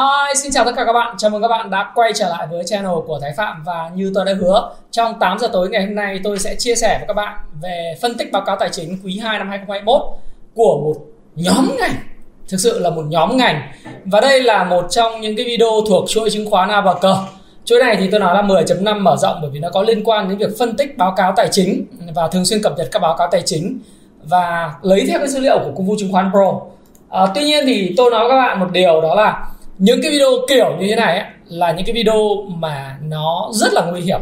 Hi, xin chào tất cả các bạn. Chào mừng các bạn đã quay trở lại với channel của Thái Phạm và như tôi đã hứa, trong 8 giờ tối ngày hôm nay tôi sẽ chia sẻ với các bạn về phân tích báo cáo tài chính quý 2 năm 2021 của một nhóm ngành. Thực sự là một nhóm ngành. Và đây là một trong những cái video thuộc chuỗi chứng khoán A và cờ. Chuỗi này thì tôi nói là 10.5 mở rộng bởi vì nó có liên quan đến việc phân tích báo cáo tài chính và thường xuyên cập nhật các báo cáo tài chính và lấy theo cái dữ liệu của công vụ chứng khoán Pro. À, tuy nhiên thì tôi nói với các bạn một điều đó là những cái video kiểu như thế này ấy, là những cái video mà nó rất là nguy hiểm.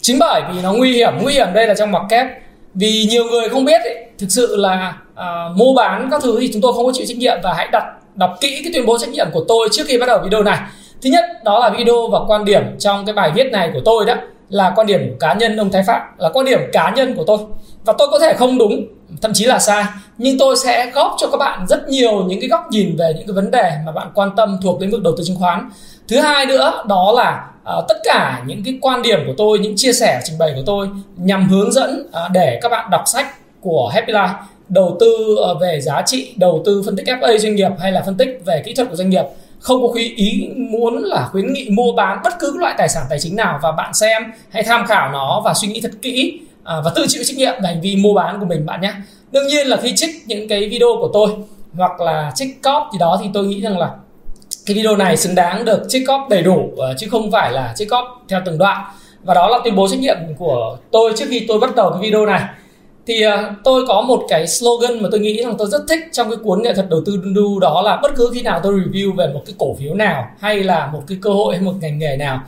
Chính bởi vì nó nguy hiểm nguy hiểm đây là trong mặt kép. Vì nhiều người không biết ấy, thực sự là uh, mua bán các thứ thì chúng tôi không có chịu trách nhiệm và hãy đặt đọc kỹ cái tuyên bố trách nhiệm của tôi trước khi bắt đầu video này. Thứ nhất đó là video và quan điểm trong cái bài viết này của tôi đó là quan điểm cá nhân ông Thái Phạm là quan điểm cá nhân của tôi. Và tôi có thể không đúng thậm chí là sai nhưng tôi sẽ góp cho các bạn rất nhiều những cái góc nhìn về những cái vấn đề mà bạn quan tâm thuộc lĩnh vực đầu tư chứng khoán. Thứ hai nữa đó là uh, tất cả những cái quan điểm của tôi những chia sẻ trình bày của tôi nhằm hướng dẫn uh, để các bạn đọc sách của Happy Life đầu tư uh, về giá trị đầu tư phân tích FA doanh nghiệp hay là phân tích về kỹ thuật của doanh nghiệp. Không có khuyến ý muốn là khuyến nghị mua bán bất cứ loại tài sản tài chính nào và bạn xem hãy tham khảo nó và suy nghĩ thật kỹ à, và tự chịu trách nhiệm về hành vi mua bán của mình bạn nhé. Đương nhiên là khi trích những cái video của tôi hoặc là trích cóp thì đó thì tôi nghĩ rằng là cái video này xứng đáng được trích cóp đầy đủ ờ, chứ không phải là trích cóp theo từng đoạn. Và đó là tuyên bố trách nhiệm của tôi trước khi tôi bắt đầu cái video này. Thì uh, tôi có một cái slogan mà tôi nghĩ rằng tôi rất thích trong cái cuốn nghệ thuật đầu tư đu đó là bất cứ khi nào tôi review về một cái cổ phiếu nào hay là một cái cơ hội hay một ngành nghề nào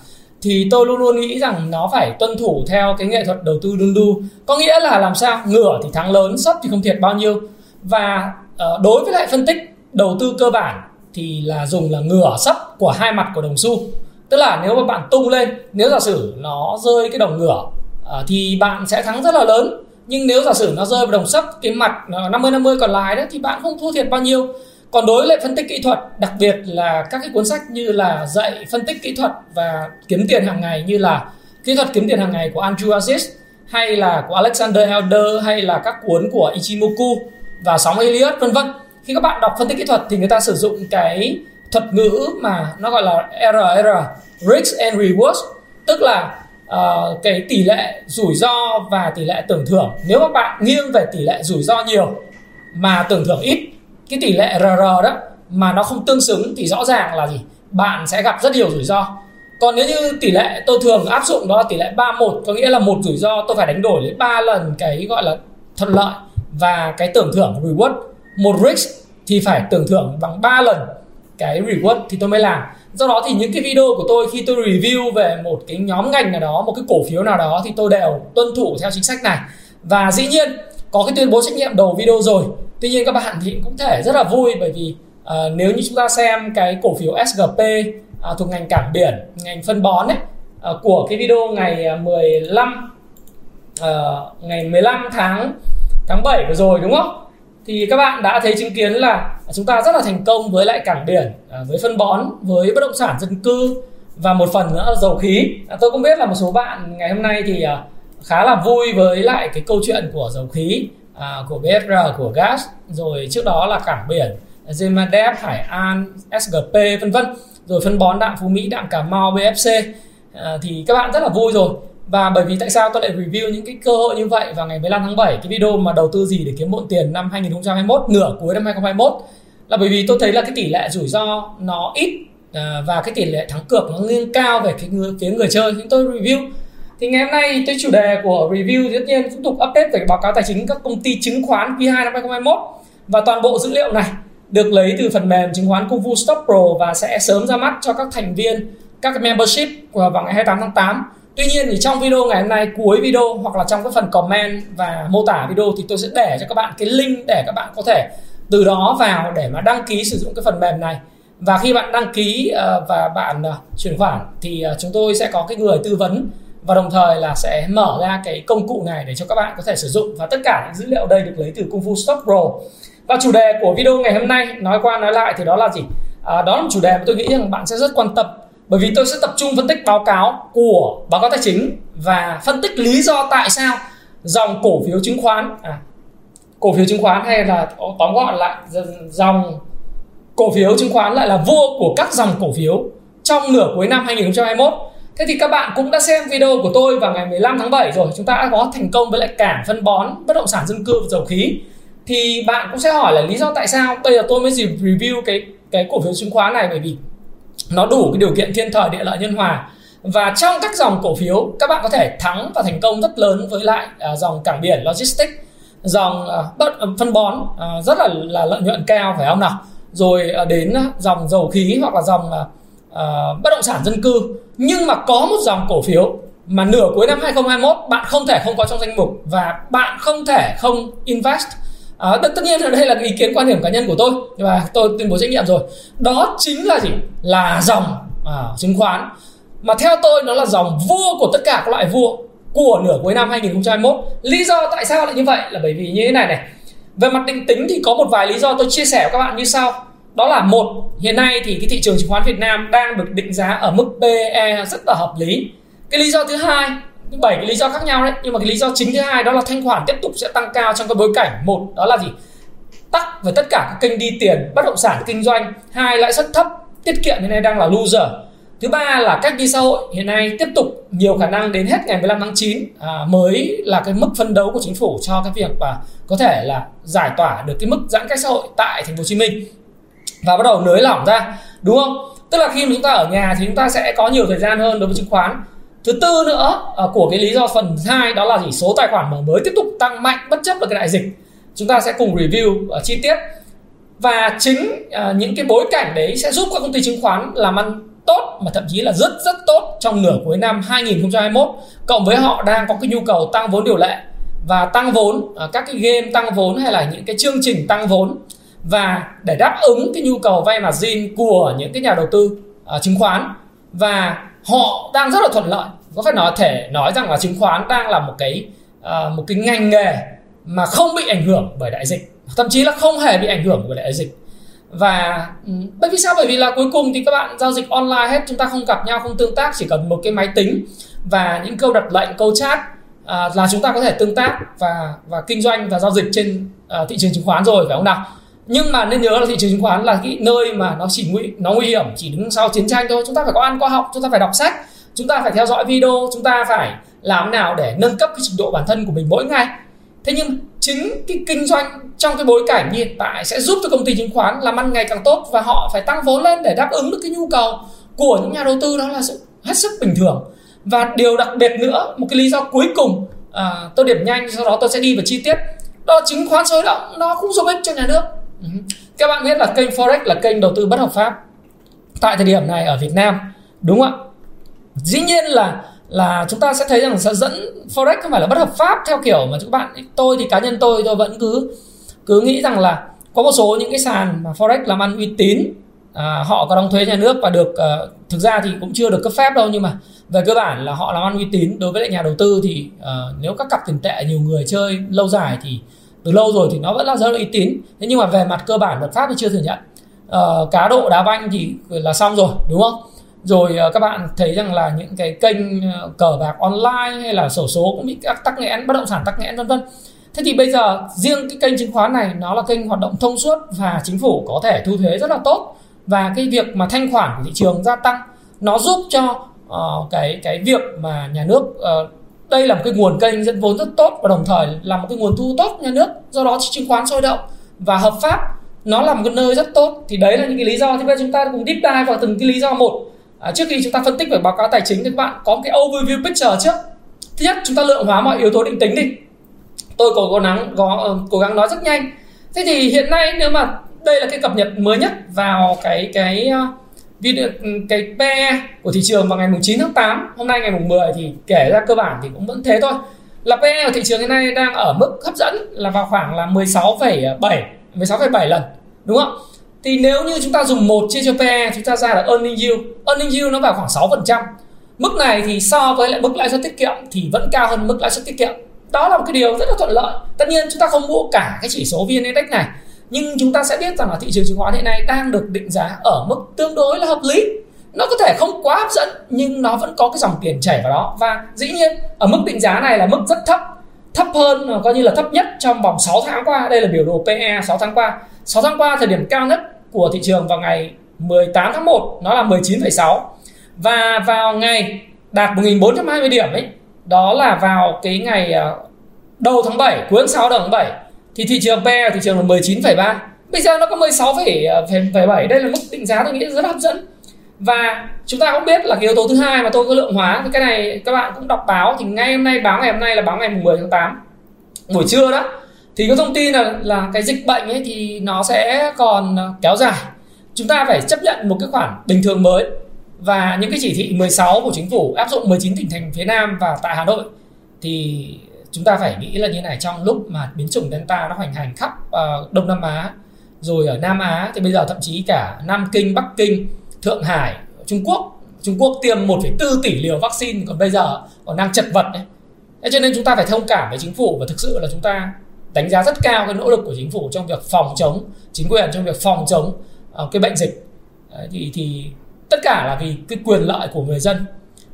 thì tôi luôn luôn nghĩ rằng nó phải tuân thủ theo cái nghệ thuật đầu tư đun đu. Có nghĩa là làm sao? Ngửa thì thắng lớn sấp thì không thiệt bao nhiêu. Và uh, đối với lại phân tích đầu tư cơ bản thì là dùng là ngửa sấp của hai mặt của đồng xu. Tức là nếu mà bạn tung lên nếu giả sử nó rơi cái đồng ngửa uh, thì bạn sẽ thắng rất là lớn. Nhưng nếu giả sử nó rơi vào đồng sấp cái mặt ờ, 50 50 còn lại đó thì bạn không thua thiệt bao nhiêu còn đối với lại phân tích kỹ thuật đặc biệt là các cái cuốn sách như là dạy phân tích kỹ thuật và kiếm tiền hàng ngày như là kỹ thuật kiếm tiền hàng ngày của Andrew Aziz hay là của Alexander Elder hay là các cuốn của Ichimoku và sóng Elliott vân vân. Khi các bạn đọc phân tích kỹ thuật thì người ta sử dụng cái thuật ngữ mà nó gọi là RR risk and reward tức là uh, cái tỷ lệ rủi ro và tỷ lệ tưởng thưởng. Nếu các bạn nghiêng về tỷ lệ rủi ro nhiều mà tưởng thưởng ít cái tỷ lệ RR đó mà nó không tương xứng thì rõ ràng là gì? Bạn sẽ gặp rất nhiều rủi ro. Còn nếu như tỷ lệ tôi thường áp dụng đó là tỷ lệ 31 có nghĩa là một rủi ro tôi phải đánh đổi lấy ba lần cái gọi là thuận lợi và cái tưởng thưởng reward. Một risk thì phải tưởng thưởng bằng 3 lần cái reward thì tôi mới làm. Do đó thì những cái video của tôi khi tôi review về một cái nhóm ngành nào đó, một cái cổ phiếu nào đó thì tôi đều tuân thủ theo chính sách này. Và dĩ nhiên, có cái tuyên bố trách nhiệm đầu video rồi tuy nhiên các bạn thì cũng thể rất là vui bởi vì uh, nếu như chúng ta xem cái cổ phiếu SGP uh, ờ, thuộc ngành cảng biển ngành phân bón ấy uh, của cái video ngày 15 uh, ngày 15 tháng tháng 7 vừa rồi đúng không? Thì các bạn đã thấy chứng kiến là chúng ta rất là thành công với lại cảng biển với phân bón với bất động sản dân cư và một phần nữa là dầu khí. Tôi cũng biết là một số bạn ngày hôm nay thì khá là vui với lại cái câu chuyện của dầu khí à, của BSR của gas rồi trước đó là cảng biển Gemadep, Hải An, SGP vân vân. Rồi phân bón đạm Phú Mỹ, đạm Cà Mau, BFC à, thì các bạn rất là vui rồi. Và bởi vì tại sao tôi lại review những cái cơ hội như vậy vào ngày 15 tháng 7 cái video mà đầu tư gì để kiếm bộn tiền năm 2021 nửa cuối năm 2021 là bởi vì tôi thấy là cái tỷ lệ rủi ro nó ít à, và cái tỷ lệ thắng cược nó nghiêng cao về cái người, phía người chơi. Nhưng tôi review thì ngày hôm nay cái chủ đề của review tất nhiên tiếp tục update về báo cáo tài chính các công ty chứng khoán quý 2 năm 2021 và toàn bộ dữ liệu này được lấy từ phần mềm chứng khoán Kung Fu Stock Pro và sẽ sớm ra mắt cho các thành viên, các membership vào ngày 28 tháng 8 Tuy nhiên thì trong video ngày hôm nay cuối video hoặc là trong cái phần comment và mô tả video thì tôi sẽ để cho các bạn cái link để các bạn có thể từ đó vào để mà đăng ký sử dụng cái phần mềm này. Và khi bạn đăng ký ờ, và bạn ờ, chuyển khoản thì ờ, chúng tôi sẽ có cái người tư vấn và đồng thời là sẽ mở ra cái công cụ này để cho các bạn có thể sử dụng. Và tất cả những dữ liệu đây được lấy từ Kung Fu Stock Pro. Và chủ đề của video ngày hôm nay nói qua nói lại thì đó là gì? À, đó là một chủ đề mà tôi nghĩ rằng bạn sẽ rất quan tâm. Bởi vì tôi sẽ tập trung phân tích báo cáo của báo cáo tài chính và phân tích lý do tại sao dòng cổ phiếu chứng khoán à, cổ phiếu chứng khoán hay là tóm gọn lại dòng cổ phiếu chứng khoán lại là vua của các dòng cổ phiếu trong nửa cuối năm 2021 Thế thì các bạn cũng đã xem video của tôi vào ngày 15 tháng 7 rồi. Chúng ta đã có thành công với lại cảng phân bón, bất động sản dân cư và dầu khí. Thì bạn cũng sẽ hỏi là lý do tại sao? Bây giờ tôi mới review cái cái cổ phiếu chứng khoán này Bởi vì nó đủ cái điều kiện thiên thời địa lợi nhân hòa. Và trong các dòng cổ phiếu các bạn có thể thắng và thành công rất lớn với lại à, dòng cảng biển logistics dòng à, bất à, phân bón rất là là lợi nhuận cao phải không nào? Rồi đến dòng dầu khí hoặc là dòng bất động sản dân cư nhưng mà có một dòng cổ phiếu mà nửa cuối năm 2021 bạn không thể không có trong danh mục và bạn không thể không invest. À, tất, tất nhiên là đây là ý kiến quan điểm cá nhân của tôi và tôi tuyên bố trách nhiệm rồi. Đó chính là gì? Là dòng à, chứng khoán. Mà theo tôi nó là dòng vua của tất cả các loại vua của nửa cuối năm 2021 lý do tại sao lại như vậy là bởi vì như thế này này. Về mặt định tính thì có một vài lý do tôi chia sẻ với các bạn như sau đó là một hiện nay thì cái thị trường chứng khoán Việt Nam đang được định giá ở mức PE rất là hợp lý. Cái lý do thứ hai bảy cái lý do khác nhau đấy nhưng mà cái lý do chính thứ hai đó là thanh khoản tiếp tục sẽ tăng cao trong cái bối cảnh. Một đó là gì? Tắc về tất cả các kênh đi tiền bất động sản kinh doanh hai lãi suất thấp tiết kiệm hiện nay đang là loser. Thứ ba là cách đi xã hội hiện nay tiếp tục nhiều khả năng đến hết ngày 15 tháng 9 à, mới là cái mức phân đấu của chính phủ cho cái việc và có thể là giải tỏa được cái mức giãn cách xã hội tại thành phố Hồ Chí Minh và bắt đầu nới lỏng ra đúng không? Tức là khi mà chúng ta ở nhà thì chúng ta sẽ có nhiều thời gian hơn đối với chứng khoán. Thứ tư nữa à, của cái lý do phần hai đó là gì số tài khoản mở mới tiếp tục tăng mạnh bất chấp là cái đại dịch. Chúng ta sẽ cùng review uh, chi tiết. Và chính uh, những cái bối cảnh đấy sẽ giúp các công ty chứng khoán làm ăn tốt mà thậm chí là rất rất tốt trong nửa cuối năm 2021 cộng với họ đang có cái nhu cầu tăng vốn điều lệ. Và tăng vốn uh, các cái game tăng vốn hay là những cái chương trình tăng vốn và để đáp ứng cái nhu cầu vay margin của những cái nhà đầu tư uh, chứng khoán. Và họ đang rất là thuận lợi. Có phải nói thể nói rằng là chứng khoán đang là một cái uh, một cái ngành nghề mà không bị ảnh hưởng bởi đại dịch. Thậm chí là không hề bị ảnh hưởng bởi đại dịch. Và bởi vì sao? Bởi vì là cuối cùng thì các bạn giao dịch online hết chúng ta không gặp nhau không tương tác chỉ cần một cái máy tính và những câu đặt lệnh câu chat à, là chúng ta có thể tương tác và và kinh doanh và giao dịch trên uh, thị trường chứng khoán rồi phải không nào? Nhưng mà nên nhớ là thị trường chứng khoán là cái nơi mà nó chỉ nguy nó nguy hiểm chỉ đứng sau chiến tranh thôi. Chúng ta phải có ăn có học chúng ta phải đọc sách chúng ta phải theo dõi video chúng ta phải làm nào để nâng cấp cái trình độ bản thân của mình mỗi ngày. Thế nhưng chính cái kinh doanh trong cái bối cảnh như hiện tại sẽ giúp cho công ty chứng khoán làm ăn ngày càng tốt và họ phải tăng vốn lên để đáp ứng được cái nhu cầu của những nhà đầu tư đó là sự hết sức bình thường. Và điều đặc biệt nữa một cái lý do cuối cùng à, tôi điểm nhanh sau đó tôi sẽ đi vào chi tiết. Đó chứng khoán sôi động nó cũng giúp ích cho nhà nước các bạn biết là kênh forex là kênh đầu tư bất hợp pháp tại thời điểm này ở Việt Nam đúng không ạ? Dĩ nhiên là là chúng ta sẽ thấy rằng sẽ dẫn forex không phải là bất hợp pháp theo kiểu mà các bạn tôi thì cá nhân tôi tôi vẫn cứ cứ nghĩ rằng là có một số những cái sàn mà forex làm ăn uy tín à, họ có đóng thuế nhà nước và được à, thực ra thì cũng chưa được cấp phép đâu nhưng mà về cơ bản là họ làm ăn uy tín đối với lại nhà đầu tư thì à, nếu các cặp tiền tệ nhiều người chơi lâu dài thì từ lâu rồi thì nó vẫn là rất là uy tín. Thế nhưng mà về mặt cơ bản luật pháp thì chưa thừa nhận. Uh, cá độ đá banh thì là xong rồi đúng không? Rồi uh, các bạn thấy rằng là những cái kênh ờ, cờ bạc online hay là sổ số cũng bị các tắc nghẽn bất động sản tắc nghẽn vân vân. Thế thì bây giờ riêng cái kênh chứng khoán này nó là kênh hoạt động thông suốt và chính phủ có thể thu thuế rất là tốt. Và cái việc mà thanh khoản của thị trường gia tăng nó giúp cho uh, cái cái việc mà nhà nước uh, đây là một cái nguồn kênh dẫn vốn rất tốt và đồng thời là một cái nguồn thu tốt nhà nước do đó chứng khoán sôi động và hợp pháp. Nó là một cái nơi rất tốt. Thì đấy là những cái lý do. Thì bây giờ chúng ta cùng deep dive vào từng cái lý do một. À, trước khi chúng ta phân tích về báo cáo tài chính thì các bạn có cái overview picture trước. Thứ nhất chúng ta lượng hóa mọi yếu tố định tính đi. Tôi cố cố gắng có cố gắng nói rất nhanh. Thế thì hiện nay nếu mà đây là cái cập nhật mới nhất vào cái cái uh, Ừ, cái PE của thị trường vào ngày 9 tháng 8 hôm nay ngày 10 thì kể ra cơ bản thì cũng vẫn thế thôi. Là PE của thị trường hiện nay đang ở mức hấp dẫn là vào khoảng là 16,7 16,7 lần đúng không? Thì nếu như chúng ta dùng một chia cho PE chúng ta ra là earning yield. Earning yield nó vào khoảng 6% mức này thì so với lại mức lãi suất tiết kiệm thì vẫn cao hơn mức lãi suất tiết kiệm. Đó là một cái điều rất là thuận lợi. Tất nhiên chúng ta không mua cả cái chỉ số vn index này nhưng chúng ta sẽ biết rằng là thị trường chứng khoán hiện nay đang được định giá ở mức tương đối là hợp lý. Nó có thể không quá hấp dẫn nhưng nó vẫn có cái dòng tiền chảy vào đó. Và dĩ nhiên ở mức định giá này là mức rất thấp. Thấp hơn ờ, coi như là thấp nhất trong vòng 6 tháng qua. Đây là biểu đồ PE 6 tháng qua. 6 tháng qua thời điểm cao nhất của thị trường vào ngày 18 tháng 1 nó là 19,6 và vào ngày đạt 1420 điểm ấy đó là vào cái ngày ờ, đầu tháng 7 cuối tháng 6 đầu tháng 7 thì thị trường PE thị trường là 19,3 bây giờ nó có 16,7 đây là mức định giá tôi nghĩ rất hấp dẫn. Và chúng ta cũng biết là cái yếu tố thứ hai mà tôi có lượng hóa thì cái này các bạn cũng đọc báo thì ngay hôm nay báo ngày hôm nay là báo ngày 10 tháng 8 buổi trưa đó thì có thông tin là là cái dịch bệnh ấy thì nó sẽ còn kéo dài. Chúng ta phải chấp nhận một cái khoản bình thường mới. Và những cái chỉ thị 16 của chính phủ áp dụng 19 tỉnh thành phía Nam và tại Hà Nội thì chúng ta phải nghĩ là như này trong lúc mà biến chủng Delta nó hoành hành khắp uh, Đông Nam Á rồi ở Nam Á thì bây giờ thậm chí cả Nam Kinh, Bắc Kinh, Thượng Hải, Trung Quốc Trung Quốc tiêm 1,4 tỷ liều vaccine còn bây giờ còn đang chật vật đấy. Thế cho nên chúng ta phải thông cảm với chính phủ và thực sự là chúng ta đánh giá rất cao cái nỗ lực của chính phủ trong việc phòng chống chính quyền trong việc phòng chống uh, cái bệnh dịch Đấy, thì thì tất cả là vì cái quyền lợi của người dân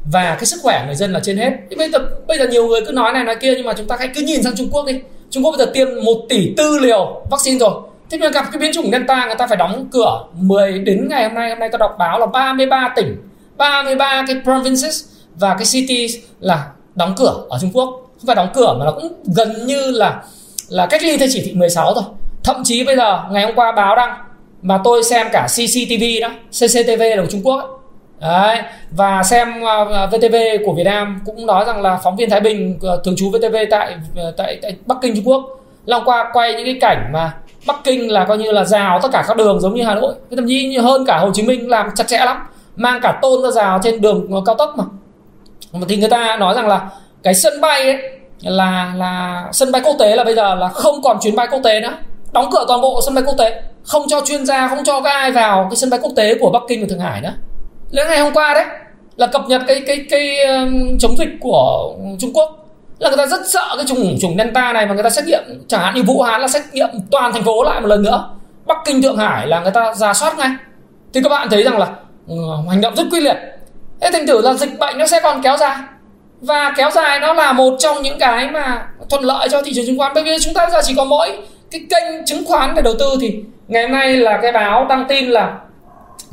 và cái sức khỏe người dân là trên hết. Thì bây giờ bây giờ nhiều người cứ nói này, nói kia, nhưng mà chúng ta hãy cứ nhìn sang Trung Quốc đi. Trung Quốc bây giờ tiêm 1 tỷ tư liều vaccine rồi. Thế nhưng gặp cái biến chủng Delta, người ta phải đóng cửa 10 đến ngày hôm nay. Hôm nay tôi đọc báo là 33 tỉnh 33 cái provinces và cái cities là đóng cửa ở Trung Quốc. Không phải đóng cửa mà nó cũng gần như là là cách ly theo chỉ thị 16 rồi thậm chí bây giờ, ngày hôm qua báo đăng mà tôi xem cả CCTV đó CCTV là của Trung Quốc Đấy. và xem à, à, uh, VTV của Việt Nam cũng nói rằng là phóng viên Thái Bình uh, thường trú VTV tại, uh, tại tại Bắc Kinh Trung Quốc. Long qua quay những cái cảnh mà Bắc Kinh là coi như là rào tất cả các đường giống như Hà Nội. Thậm chí như hơn cả Hồ Chí Minh làm chặt chẽ lắm mang cả tôn ra rào trên đường cao tốc mà. Thì người ta nói rằng là cái sân bay ấy là là sân bay quốc tế là bây giờ là không còn chuyến bay quốc tế nữa. Đóng cửa toàn bộ sân bay quốc tế không cho chuyên gia không cho các ai vào cái sân bay quốc tế của Bắc Kinh và Thượng Hải nữa đến ngày hôm qua đấy là cập nhật cái cái cái um, chống dịch của Trung Quốc. Là người ta rất sợ cái chủng chủng Delta này mà người ta xét nghiệm chẳng hạn như Vũ Hán là xét nghiệm toàn thành phố lại một lần nữa. Bắc Kinh Thượng Hải là người ta ra soát ngay. Thì các bạn thấy rằng là ừ, hành động rất quyết liệt. Thế thành thử là dịch bệnh nó sẽ còn kéo dài. Và kéo dài nó là một trong những cái mà thuận lợi cho thị trường chứng khoán. Bởi vì chúng ta bây giờ chỉ có mỗi cái kênh chứng khoán để đầu tư thì ngày hôm nay là cái báo đăng tin là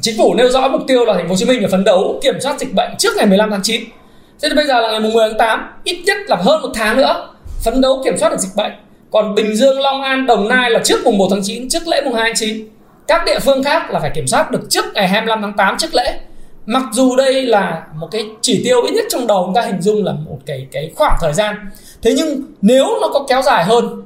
chính phủ nêu rõ mục tiêu là thành phố Hồ Chí Minh phải phấn đấu kiểm soát dịch bệnh trước ngày 15 tháng 9 thế thì bây giờ là ngày 10 tháng 8 ít nhất là hơn một tháng nữa phấn đấu kiểm soát được dịch bệnh. Còn Bình Dương, Long An, Đồng Nai là trước mùng 1 tháng 9 trước lễ mùng 2 tháng 9 các địa phương khác là phải kiểm soát được trước ngày 25 tháng 8 trước lễ. Mặc dù đây là một cái chỉ tiêu ít nhất trong đầu chúng ta hình dung là một cái cái khoảng thời gian. Thế nhưng nếu nó có kéo dài hơn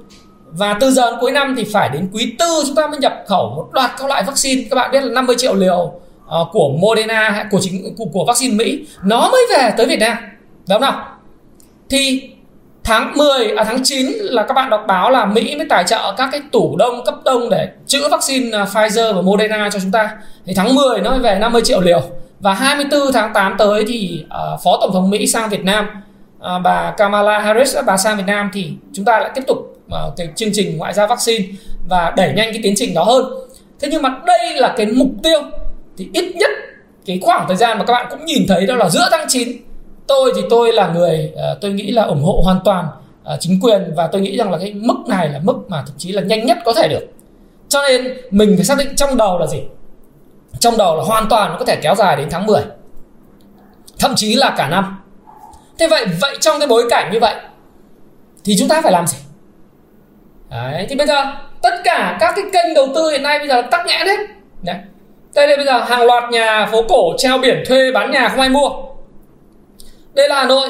và từ giờ đến cuối năm thì phải đến quý tư chúng ta mới nhập khẩu một loạt các loại vaccine. Các bạn biết là 50 triệu liều uh, của Moderna của chính của, của vaccine Mỹ nó mới về tới Việt Nam. Đúng không thì tháng 10 à tháng 9 là các bạn đọc báo là Mỹ mới tài trợ các cái tủ đông cấp đông để chữa vaccine à, Pfizer và Moderna cho chúng ta. Thì tháng 10 nó mới về 50 triệu liều. Và 24 tháng 8 tới thì uh, Phó Tổng thống Mỹ sang Việt Nam uh, bà Kamala Harris bà sang Việt Nam thì chúng ta lại tiếp tục Ờ, cái chương trình ngoại giao vaccine và đẩy nhanh cái tiến trình đó hơn. Thế nhưng mà đây là cái mục tiêu thì ít nhất cái khoảng thời gian mà các bạn cũng nhìn thấy đó là giữa tháng 9 tôi thì tôi là người ờ, tôi nghĩ là ủng hộ hoàn toàn ờ, chính quyền và tôi nghĩ rằng là cái mức này là mức mà thậm chí là nhanh nhất có thể được. Cho nên mình phải xác định trong đầu là gì? Trong đầu là hoàn toàn nó có thể kéo dài đến tháng 10 thậm chí là cả năm. Thế vậy vậy trong cái bối cảnh như vậy thì chúng ta phải làm gì? Đấy, thì bây giờ tất cả các cái kênh đầu tư hiện nay bây giờ tắc nghẽn hết. Đấy. đây đây bây giờ hàng loạt nhà phố cổ treo biển thuê bán nhà không ai mua. Đây là hà nội.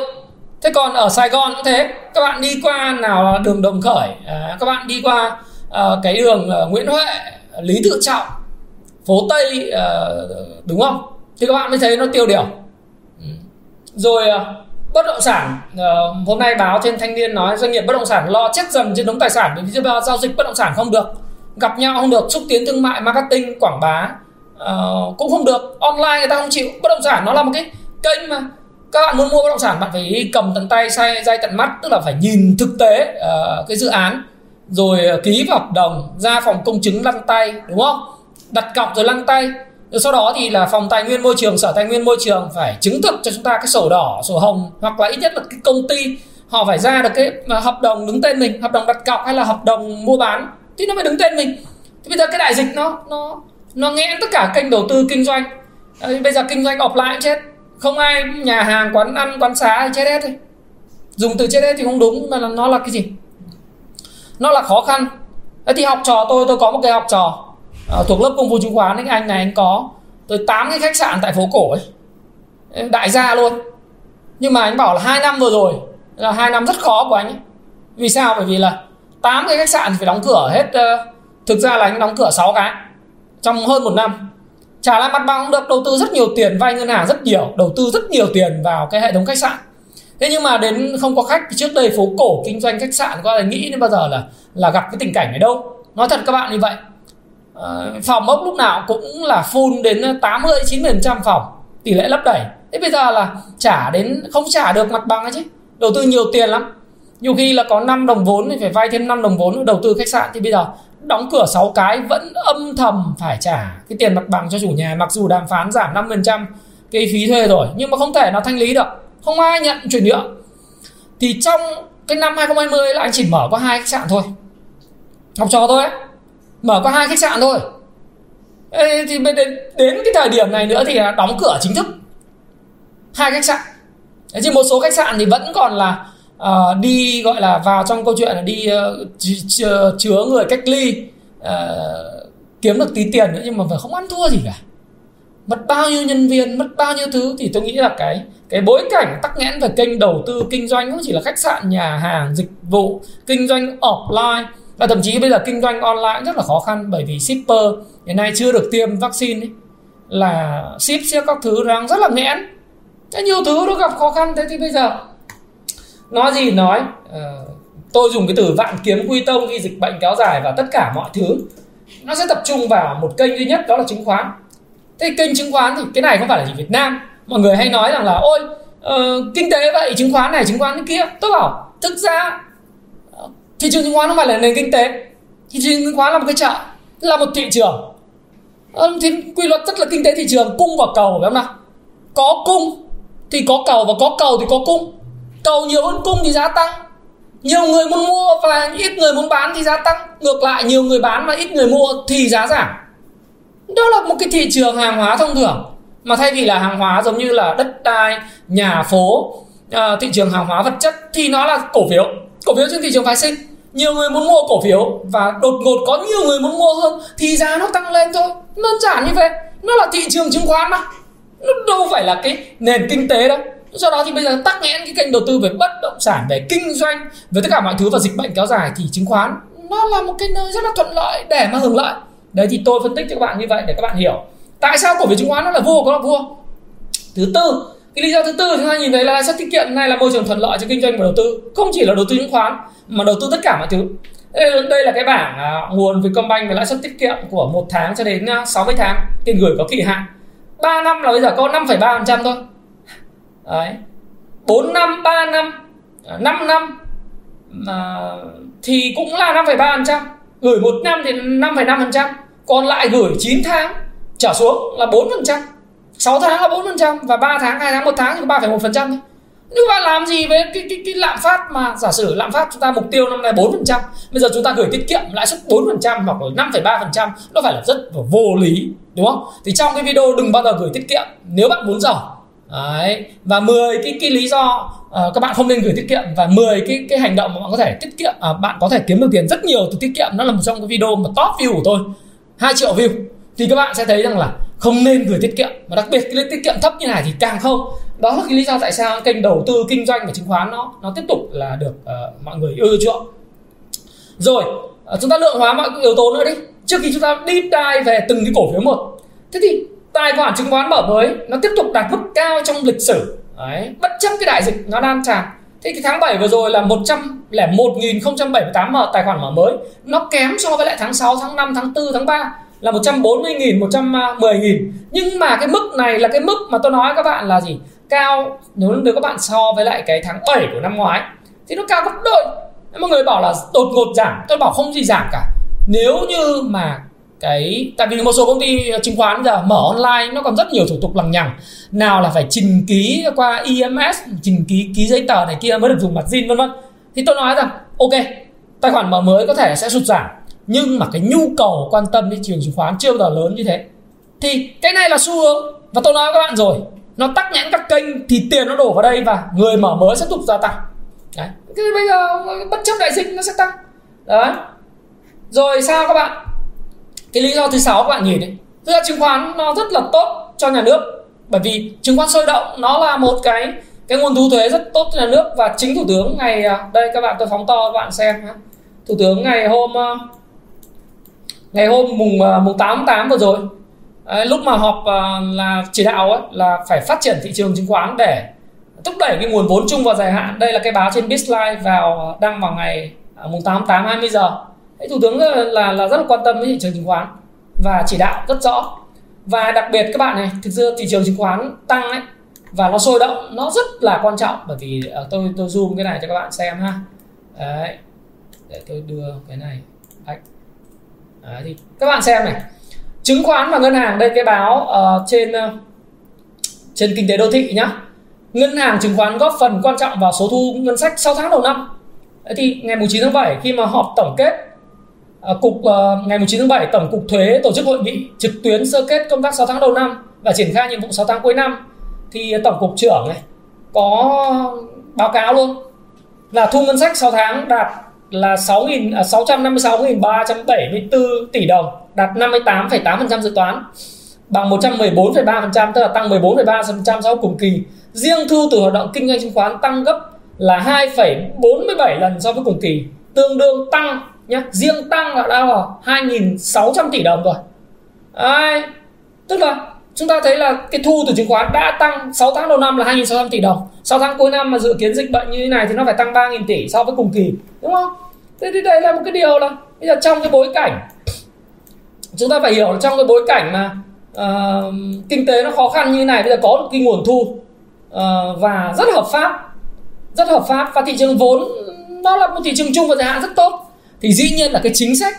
Thế còn ở sài gòn cũng thế. Các bạn đi qua nào là đường đồng khởi. À, các bạn đi qua à, cái đường à, nguyễn huệ lý tự trọng phố tây à, đúng không? Thì các bạn mới thấy nó tiêu điều. Ừ. Rồi à, bất động sản uh, hôm nay báo trên thanh niên nói doanh nghiệp bất động sản lo chết dần trên đống tài sản vì giao dịch bất động sản không được. Gặp nhau không được xúc tiến thương mại marketing quảng bá uh, cũng không được. Online người ta không chịu. Bất động sản nó là một cái kênh mà các bạn muốn mua bất động sản bạn phải cầm tận tay say dây tận mắt tức là phải nhìn thực tế uh, cái dự án rồi ký hợp đồng ra phòng công chứng lăn tay đúng không? Đặt cọc rồi lăn tay rồi sau đó thì là phòng tài nguyên môi trường, sở tài nguyên môi trường phải chứng thực cho chúng ta cái sổ đỏ, sổ hồng, hoặc là ít nhất là cái công ty họ phải ra được cái hợp đồng đứng tên mình, hợp đồng đặt cọc hay là hợp đồng mua bán, thì nó phải đứng tên mình. Thì bây giờ cái đại dịch nó nó nó nghẽn tất cả kênh đầu tư kinh doanh. Bây giờ kinh doanh offline lại chết. Không ai, nhà hàng, quán ăn, quán xá chết hết thôi dùng từ chết hết thì không đúng, mà nó là cái gì? Nó là khó khăn. Thì học trò tôi tôi có một cái học trò. Ờ, thuộc lớp công vụ chứng khoán anh anh này anh có tới tám cái khách sạn tại phố cổ ấy. Đại gia luôn. Nhưng mà anh bảo là hai năm vừa rồi là hai năm rất khó của anh ấy. vì sao? Bởi vì là tám cái khách sạn phải đóng cửa hết uh, thực ra là anh đóng cửa 6 cái trong hơn một năm. Trả lại mặt bằng được đầu tư rất nhiều tiền vay ngân hàng rất nhiều đầu tư rất nhiều tiền vào cái hệ thống khách sạn. Thế nhưng mà đến không có khách trước đây phố cổ kinh doanh khách sạn có ai nghĩ đến bao giờ là là gặp cái tình cảnh này đâu. Nói thật các bạn như vậy. Ờ, phòng ốc lúc nào cũng là full đến 80 90 trăm phòng, tỷ lệ lấp đầy. Thế bây giờ là trả đến, không trả được mặt bằng ấy chứ, đầu tư nhiều tiền lắm. Nhiều khi là có 5 đồng vốn thì phải vay thêm 5 đồng vốn đầu tư khách sạn. Thì bây giờ đóng cửa 6 cái vẫn âm thầm phải trả cái tiền mặt bằng cho chủ nhà, mặc dù đàm phán giảm 5% cái phí thuê rồi, nhưng mà không thể nó thanh lý được. Không ai nhận chuyển nhượng. Thì trong cái năm 2020 là anh chỉ mở có hai khách sạn thôi. Học trò thôi. ấy mở có hai khách sạn thôi. Ê, thì đến, đến cái thời điểm này nữa thì đóng cửa chính thức. Hai khách sạn. Thế chứ một số khách sạn thì vẫn còn là uh, đi gọi là vào trong câu chuyện là đi ờ, uh, chứa, chứa người cách ly uh, kiếm được tí tiền nữa nhưng mà phải không ăn thua gì cả. Mất bao nhiêu nhân viên mất bao nhiêu thứ thì tôi nghĩ là cái cái bối cảnh tắc nghẽn về kênh đầu tư kinh doanh không chỉ là khách sạn nhà hàng dịch vụ kinh doanh offline và thậm chí bây giờ kinh doanh online rất là khó khăn bởi vì shipper hiện nay chưa được tiêm vaccine ấy, là ship ship các thứ đang rất là nghẽn. Thế nhiều thứ nó gặp khó khăn thế thì bây giờ nói gì nói uh, tôi dùng cái từ vạn kiếm quy tông khi dịch bệnh kéo dài và tất cả mọi thứ nó sẽ tập trung vào một kênh duy nhất đó là chứng khoán. Thế kênh chứng khoán thì cái này không phải là chỉ Việt Nam. Mọi người hay nói rằng là ôi uh, kinh tế vậy chứng khoán này chứng khoán kia. Tôi bảo thực ra thị trường chứng khoán không phải là nền kinh tế. Thị trường chứng khoán là một cái chợ, là một thị trường. Ờ, thì quy luật rất là kinh tế thị trường, cung và cầu, phải không nào? Có cung thì có cầu và có cầu thì có cung. Cầu nhiều hơn cung thì giá tăng. Nhiều người muốn mua và ít người muốn bán thì giá tăng. Ngược lại, nhiều người bán và ít người mua thì giá giảm. Đó là một cái thị trường hàng hóa thông thường. Mà thay vì là hàng hóa giống như là đất đai, nhà phố ờ, thị trường hàng hóa vật chất thì nó là cổ phiếu. Cổ phiếu trên thị trường phái sinh nhiều người muốn mua cổ phiếu và đột ngột có nhiều người muốn mua hơn thì giá nó tăng lên thôi. Đơn giản như vậy, nó là thị trường chứng khoán mà. Nó đâu phải là cái nền kinh tế đâu. Do đó thì bây giờ tắc nghẽn cái kênh đầu tư về bất động sản, về kinh doanh, về tất cả mọi thứ và dịch bệnh kéo dài thì chứng khoán nó là một cái nơi rất là thuận lợi để mà hưởng lợi. Đấy thì tôi phân tích cho các bạn như vậy để các bạn hiểu. Tại sao cổ phiếu chứng khoán nó là vua có là vua? Thứ tư cái lý do thứ tư chúng ta nhìn thấy là lãi suất tiết kiệm này là môi trường thuận lợi cho kinh doanh và đầu tư. Không chỉ là đầu tư chứng khoán mà đầu tư tất cả mọi thứ. Đây là cái bảng à, nguồn Vietcombank về lãi suất tiết kiệm của một tháng cho đến à, 60 tháng. Tiền gửi có kỳ hạn. 3 năm là bây giờ có 5,3% thôi. Đấy. 4 năm 3 năm 5 năm à, thì cũng là 5,3% gửi một năm thì 5,5% còn lại gửi 9 tháng trả xuống là 4% 6 tháng là 4% và 3 tháng 2 tháng 1 tháng thì 3,1% thôi. Nhưng mà làm gì với cái, cái, cái lạm phát mà giả sử lạm phát chúng ta mục tiêu năm nay 4% bây giờ chúng ta gửi tiết kiệm lãi suất 4% hoặc là 5,3% nó phải là rất vô lý đúng không? Thì trong cái video đừng bao giờ gửi tiết kiệm nếu bạn muốn giàu Đấy. và 10 cái cái lý do uh, các bạn không nên gửi tiết kiệm và 10 cái cái hành động mà bạn có thể tiết kiệm uh, bạn có thể kiếm được tiền rất nhiều từ tiết kiệm nó là một trong cái video mà top view của tôi 2 triệu view. Thì các bạn sẽ thấy rằng là không nên gửi tiết kiệm và đặc biệt cái tiết kiệm thấp như này thì càng không. Đó là cái lý do tại sao kênh đầu tư kinh doanh và chứng khoán nó nó tiếp tục là được uh, mọi người yêu chuộng. Rồi uh, chúng ta lượng hóa mọi yếu tố nữa đi. Trước khi chúng ta deep dive về từng cái cổ phiếu một thế thì tài khoản chứng khoán mở mới nó tiếp tục đạt mức cao trong lịch sử. Đấy, bất chấp cái đại dịch nó đang tràn. Thế cái tháng 7 vừa rồi là 101.078 mở tài khoản mở mới Nó kém so với lại tháng 6, tháng 5, tháng 4, tháng 3 là 140.000, 110.000 Nhưng mà cái mức này là cái mức mà tôi nói các bạn là gì? Cao nếu được các bạn so với lại cái tháng 7 của năm ngoái Thì nó cao gấp đôi. Mọi người bảo là đột ngột giảm. Tôi bảo không gì giảm cả. Nếu như mà cái tại vì một số công ty chứng khoán giờ mở online nó còn rất nhiều thủ tục lằng nhằng. Nào là phải trình ký qua EMS trình ký ký giấy tờ này kia mới được dùng mặt zin vân vân. Thì tôi nói rằng ok tài khoản mở mới có thể sẽ sụt giảm nhưng mà cái nhu cầu quan tâm đến trường chứng khoán chưa bao giờ lớn như thế. Thì cái này là xu hướng. Và tôi nói với các bạn rồi, nó tắc nghẽn các kênh thì tiền nó đổ vào đây và người mở mới sẽ tục gia tăng. Đấy. Cái bây giờ bất chấp đại dịch nó sẽ tăng. Đấy. Rồi sao các bạn? Cái lý do thứ sáu các bạn nhìn đấy. Tức chứng khoán nó rất là tốt cho nhà nước. Bởi vì chứng khoán sôi động, nó là một cái cái nguồn thu thuế rất tốt cho nhà nước. Và chính thủ tướng ngày à, đây các bạn, tôi phóng to các bạn xem thủ tướng ngày hôm à, ngày hôm mùng à, mùng 8 tháng 8 vừa rồi lúc mà họp à, là chỉ đạo ấy, là phải phát triển thị trường chứng khoán để thúc đẩy cái nguồn vốn chung vào dài hạn. Đây là cái báo trên Bizline vào à, đăng vào ngày mùng 8 tháng 8 20 giờ. Thế thủ tướng là là rất là quan tâm đến thị trường chứng khoán và chỉ đạo rất rõ. Và đặc biệt các bạn này thực sự thị trường chứng khoán tăng ấy và nó sôi động nó rất là quan trọng. Bởi vì tôi tôi zoom cái này cho các bạn xem ha. Đấy để tôi đưa cái này. Đấy. Đấy, thì các bạn xem này. Chứng khoán và ngân hàng đây cái báo uh, trên uh, trên kinh tế đô thị nhá. Ngân hàng chứng khoán góp phần quan trọng vào số thu ngân sách 6 tháng đầu năm. Đấy thì ngày 9 tháng 7 khi mà họp tổng kết uh, cục uh, ngày 9 tháng 7 tổng cục thuế tổ chức hội nghị trực tuyến sơ kết công tác 6 tháng đầu năm và triển khai nhiệm vụ 6 tháng cuối năm thì tổng cục trưởng này có báo cáo luôn là thu ngân sách 6 tháng đạt là 6 à, 656.374 tỷ đồng đạt 58,8% dự toán bằng 114,3% tức là tăng 14,3% so với cùng kỳ riêng thu từ hoạt động kinh doanh chứng khoán tăng gấp là 2,47 lần so với cùng kỳ tương đương tăng nhé riêng tăng là đã là 2.600 tỷ đồng rồi Đấy. tức là chúng ta thấy là cái thu từ chứng khoán đã tăng 6 tháng đầu năm là 2.600 tỷ đồng. 6 tháng cuối năm mà dự kiến dịch bệnh như thế này thì nó phải tăng 3.000 tỷ so với cùng kỳ đúng không? Thế thì đây là một cái điều là bây giờ trong cái bối cảnh chúng ta phải hiểu là trong cái bối cảnh mà uh, kinh tế nó khó khăn như thế này bây giờ có một cái nguồn thu uh, và rất hợp pháp rất hợp pháp và thị trường vốn nó là một thị trường chung và dài hạn rất tốt. Thì dĩ nhiên là cái chính sách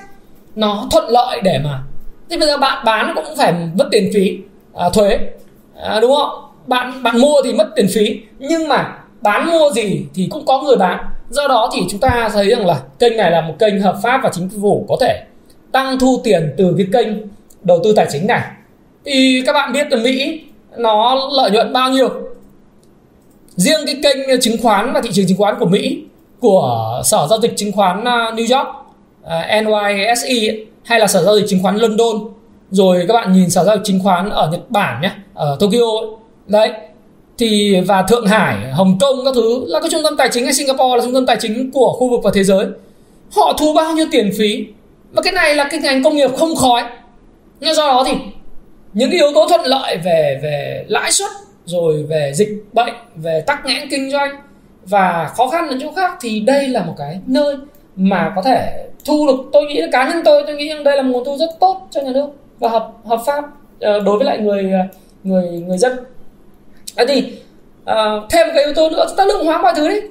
nó thuận lợi để mà thì bây giờ bạn bán cũng phải mất tiền phí à, thuế à, đúng không? Bạn bạn mua thì mất tiền phí. Nhưng mà bán mua gì thì cũng có người bán. Do đó thì chúng ta thấy rằng là kênh này là một kênh hợp pháp và chính phủ có thể tăng thu tiền từ cái kênh đầu tư tài chính này. Thì các bạn biết là Mỹ nó lợi nhuận bao nhiêu? Riêng cái kênh chứng khoán và thị trường chứng khoán của Mỹ của sở giao dịch chứng khoán à, New York à, NYSE hay là sở giao dịch chứng khoán London rồi các bạn nhìn sở giao dịch chứng khoán ở Nhật Bản nhé, ở Tokyo đấy, thì và Thượng Hải, Hồng Kông các thứ là các trung tâm tài chính hay Singapore là trung tâm tài chính của khu vực và thế giới. Họ thu bao nhiêu tiền phí? Và cái này là cái ngành công nghiệp không khói nhưng do đó thì những cái yếu tố thuận lợi về về lãi suất, rồi về dịch bệnh, về tắc nghẽn kinh doanh và khó khăn ở chỗ khác thì đây là một cái nơi mà có thể thu được. Tôi nghĩ cá nhân tôi tôi nghĩ rằng đây là một nguồn thu rất tốt cho nhà nước và hợp hợp pháp ờ, đối với lại người ờ, người người dân. Thế thì uh, thêm một cái yếu tố nữa chúng ta lượng hóa mọi thứ đấy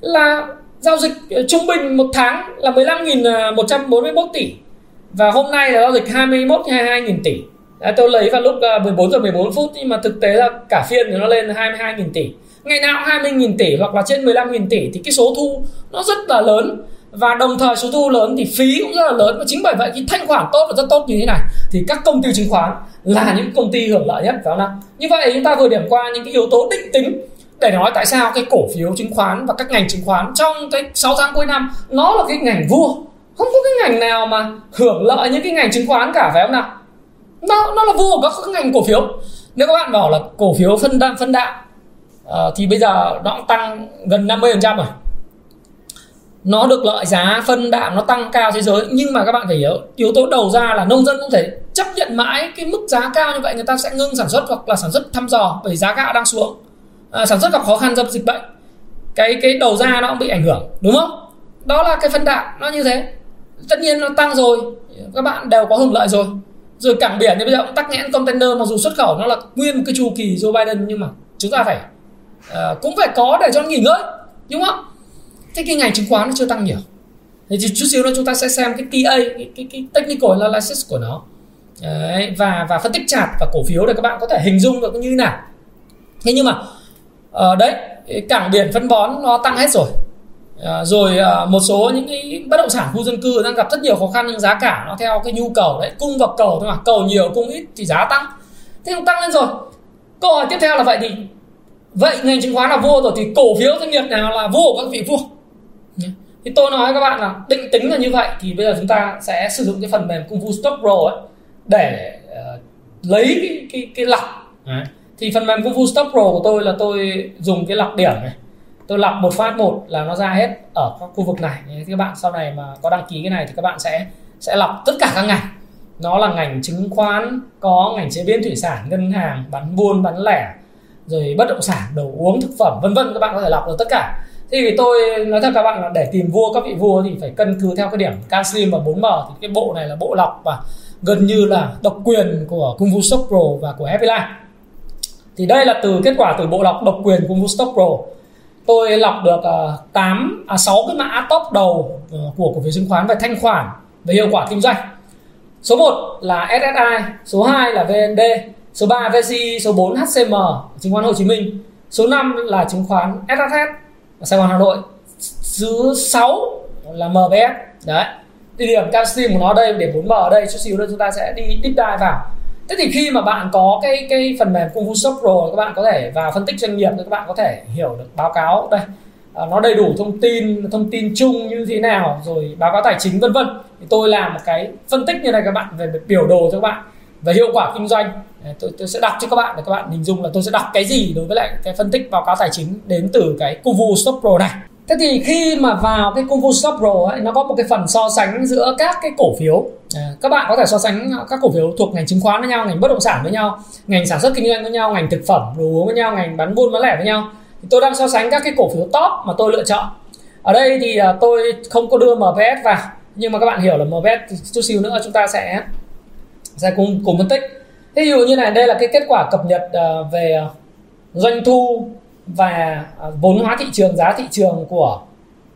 là giao dịch trung bình một tháng là 15.141 tỷ. Và hôm nay là giao dịch 21 22.000 tỷ. Đấy, tôi lấy vào lúc 14 giờ 14 phút nhưng mà thực tế là cả phiên thì nó lên 22.000 tỷ. Ngày nào 20.000 tỷ hoặc là trên 15.000 tỷ thì cái số thu nó rất là lớn và đồng thời số thu lớn thì phí cũng rất là lớn. Và chính bởi vậy khi thanh khoản tốt và rất tốt như thế này thì các công ty chứng khoán là những công ty hưởng lợi nhất phải không nào? Như vậy chúng ta vừa điểm qua những cái yếu tố định tính để nói tại sao cái cổ phiếu chứng khoán và các ngành chứng khoán trong cái 6 tháng cuối năm nó là cái ngành vua. Không có cái ngành nào mà hưởng lợi những cái ngành chứng khoán cả phải không nào? Nó nó là vua của các ngành cổ phiếu. Nếu các bạn bảo là cổ phiếu phân đạm phân đạm uh, thì bây giờ nó cũng tăng gần 50% rồi nó được lợi giá phân đạm nó tăng cao thế giới. Nhưng mà các bạn phải hiểu yếu tố đầu ra là nông dân không thể chấp nhận mãi cái mức giá cao như vậy người ta sẽ ngưng sản xuất hoặc là sản xuất thăm dò bởi giá gạo đang xuống. À, sản xuất gặp khó khăn do dịch bệnh. Cái cái đầu ra nó cũng bị ảnh hưởng đúng không? Đó là cái phân đạm nó như thế. Tất nhiên nó tăng rồi các bạn đều có hưởng lợi rồi. Rồi cảng biển thì bây giờ cũng tắc nghẽn container mặc dù xuất khẩu nó là nguyên một cái chu kỳ Joe Biden nhưng mà chúng ta phải uh, cũng phải có để cho nó nghỉ ngơi đúng không? Thế cái ngành chứng khoán nó chưa tăng nhiều. Thì chút xíu nữa chúng ta sẽ xem cái TA cái, cái, cái technical analysis của nó. Đấy, và và phân tích chart và cổ phiếu để các bạn có thể hình dung được như thế nào. Thế nhưng mà uh, đấy cảng biển phân bón nó tăng hết rồi. Ờ, rồi ờ, một số những cái bất động sản khu dân cư đang gặp rất nhiều khó khăn nhưng giá cả nó theo cái nhu cầu đấy cung và cầu thôi mà cầu nhiều cung ít thì giá tăng. Thế cũng tăng lên rồi. Câu hỏi tiếp theo là vậy thì vậy ngành chứng khoán là vua rồi thì cổ phiếu doanh nghiệp nào là vua của các vị vua? Thì tôi nói các bạn là định tính là như vậy thì bây giờ chúng ta sẽ sử dụng cái phần mềm Kung Fu Stock Pro ấy để uh, lấy cái cái, cái lọc. Đấy. thì phần mềm Kung Fu Stock Pro của tôi là tôi dùng cái lọc điểm này. Tôi lọc một phát một là nó ra hết ở các khu vực này. Thì các bạn sau này mà có đăng ký cái này thì các bạn sẽ sẽ lọc tất cả các ngành. Nó là ngành chứng khoán có ngành chế biến thủy sản ngân hàng bán buôn bán lẻ rồi bất động sản đồ uống thực phẩm vân vân. Các bạn có thể lọc được tất cả thì tôi nói thật các bạn là để tìm vua các vị vua thì phải cân cứ theo cái điểm calcium và 4M thì cái bộ này là bộ lọc và gần như là độc quyền của Kung Fu Stock Pro và của Happy Life thì đây là từ kết quả từ bộ lọc độc quyền Kung Fu Stock Pro. Tôi lọc được ờ, uh, 8 à 6 cái mã top đầu uh, của cổ phiếu chứng khoán về thanh khoản về hiệu quả kinh doanh. Số 1 là SSI số 2 là VND số 3 VCI số 4 HCM chứng khoán Hồ Chí Minh số 5 là chứng khoán SHS Sài Gòn Hà Nội thứ 6 là MBS đấy. Địa điểm calcium của nó đây để 4M ở đây chút xíu nữa chúng ta sẽ đi deep dive vào. Thế thì khi mà bạn có cái cái phần mềm Kung Fu Shop Pro các bạn có thể vào phân tích doanh nghiệp thì các bạn có thể hiểu được báo cáo. Đây. À, nó đầy đủ thông tin thông tin chung như thế nào rồi báo cáo tài chính vân vân. Thì tôi làm một cái phân tích như này các bạn về, về biểu đồ cho các bạn về hiệu quả kinh doanh tôi, tôi sẽ đọc cho các bạn để các bạn hình dung là tôi sẽ đọc cái gì đối với lại cái phân tích báo cáo tài chính đến từ cái Kuvu Stock Pro này. Thế thì khi mà vào cái Kuvu Stock Stop Pro ấy, nó có một cái phần so sánh giữa các cái cổ phiếu. À, các bạn có thể so sánh các cổ phiếu thuộc ngành chứng khoán với nhau ngành bất động sản với nhau ngành sản xuất kinh doanh với nhau ngành thực phẩm đồ uống với nhau ngành bán buôn bán lẻ với nhau. Thì tôi đang so sánh các cái cổ phiếu top mà tôi lựa chọn. Ở đây thì à, tôi không có đưa MPS vào nhưng mà các bạn hiểu là MPS chút xíu nữa chúng ta sẽ sẽ cùng cùng phân tích ví dụ như này đây là cái kết quả cập nhật ờ, về ờ, doanh thu và ờ, vốn hóa thị trường giá thị trường của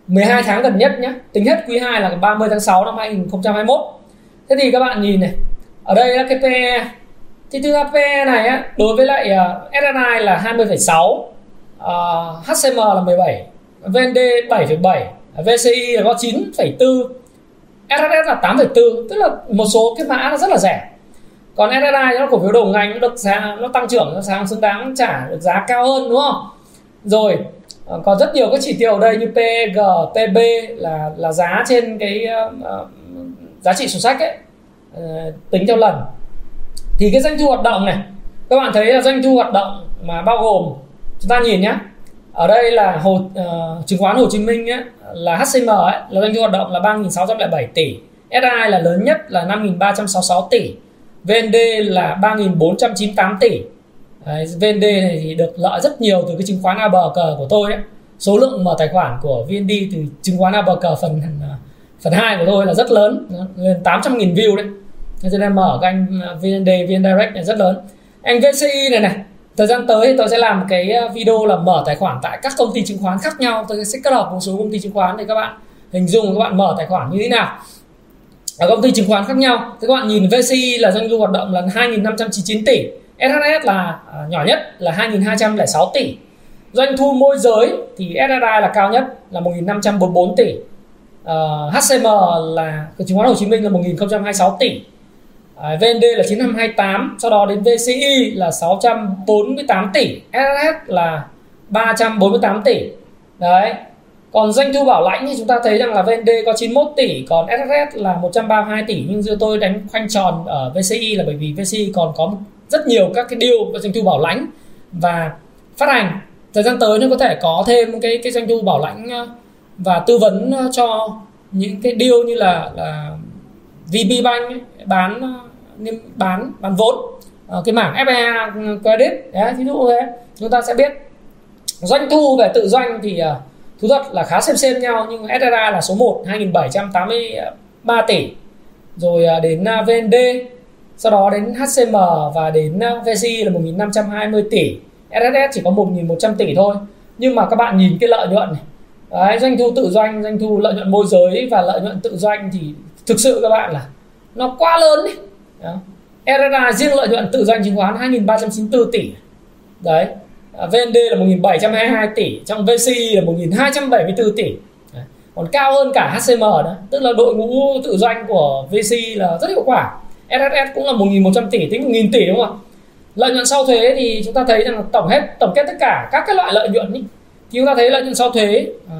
12 tháng gần nhất nhé tính hết quý 2 là 30 tháng 6 năm 2021 thế thì các bạn nhìn này ở đây là cái PE thì từ PE này á, đối với lại SNI là 20,6 uh, HCM là 17 VND 7,7 VCI là có 9,4 SSS là 8,4 tức là một số cái mã nó rất là rẻ còn SSI nó cổ phiếu đầu ngành nó được giá nó tăng trưởng nó sáng xứng đáng trả được giá cao hơn đúng không? Rồi ờ, còn có rất nhiều các chỉ tiêu ở đây như PG, PB là là giá trên cái uh, giá trị sổ sách ấy uh, tính theo lần. Thì cái doanh thu hoạt động này các bạn thấy là doanh thu hoạt động mà bao gồm chúng ta nhìn nhé ở đây là hồ uh, chứng khoán Hồ Chí Minh ấy, là HCM ấy, là doanh thu hoạt động là 3.607 tỷ. SI là lớn nhất là 5.366 tỷ. VND là 3.498 tỷ. Đấy, VND này thì được lợi rất nhiều từ cái chứng khoán ABG của tôi ấy. số lượng mở tài khoản của VND từ chứng khoán ABG phần phần 2 của tôi là rất lớn gần 800 nghìn view đấy. Cho nên mở cái anh VND VN Direct này rất lớn. Anh VCI này này thời gian tới tôi sẽ làm cái video là mở tài khoản tại các công ty chứng khoán khác nhau. Tôi sẽ kết hợp một số công ty chứng khoán để các bạn hình dung các bạn mở tài khoản như thế nào ở công ty chứng khoán khác nhau. Thì các bạn nhìn VCI là doanh thu hoạt động là 2.599 tỷ. SHS là à, nhỏ nhất là 2.206 tỷ. Doanh thu môi giới thì SSI là cao nhất là 1.544 tỷ. Ờ, uh, HCM là chứng khoán Hồ Chí Minh là 1.026 tỷ. Ờ, uh, VND là 928 sau đó đến VCI là 648 tỷ. SHS là 348 tỷ. Đấy còn doanh thu bảo lãnh thì chúng ta thấy rằng là VND có 91 tỷ còn SSS là 132 tỷ. Nhưng giữa tôi đánh khoanh tròn ở VCI là bởi vì VCI còn có rất nhiều các cái deal doanh thu bảo lãnh và phát hành. Thời gian tới nó có thể có thêm cái cái doanh thu bảo lãnh ờ, và tư vấn ờ, cho những cái deal như là là VB Bank bán ờ, bán bán vốn cái mảng FA credit. Đấy ví dụ thế. Chúng ta sẽ biết. Doanh thu về tự doanh thì uh, thú thật là khá xem xem nhau nhưng SRA là số 1 2783 tỷ. Rồi à, đến à, VND sau đó đến HCM và đến à, uh, VCI là 1520 tỷ. SSS chỉ có 1.100 tỷ thôi nhưng mà các bạn nhìn cái lợi nhuận này. Đấy, doanh thu tự doanh doanh thu lợi nhuận môi giới và lợi nhuận tự doanh thì thực sự các bạn là nó quá lớn đi Đó. RSA riêng lợi nhuận tự doanh chứng khoán 2.394 tỷ. Đấy. À, VND là 1722 tỷ trong VCI là 1274 tỷ. Đấy. còn cao hơn cả HCM đó tức là đội ngũ tự doanh của VCI là rất hiệu quả. SSS cũng là 1.100 tỷ tính 1.000 tỷ đúng không ạ? Lợi nhuận sau thuế thì chúng ta thấy rằng tổng hết tổng kết tất cả các cái loại lợi nhuận ý, thì chúng ta thấy lợi nhuận sau thuế à,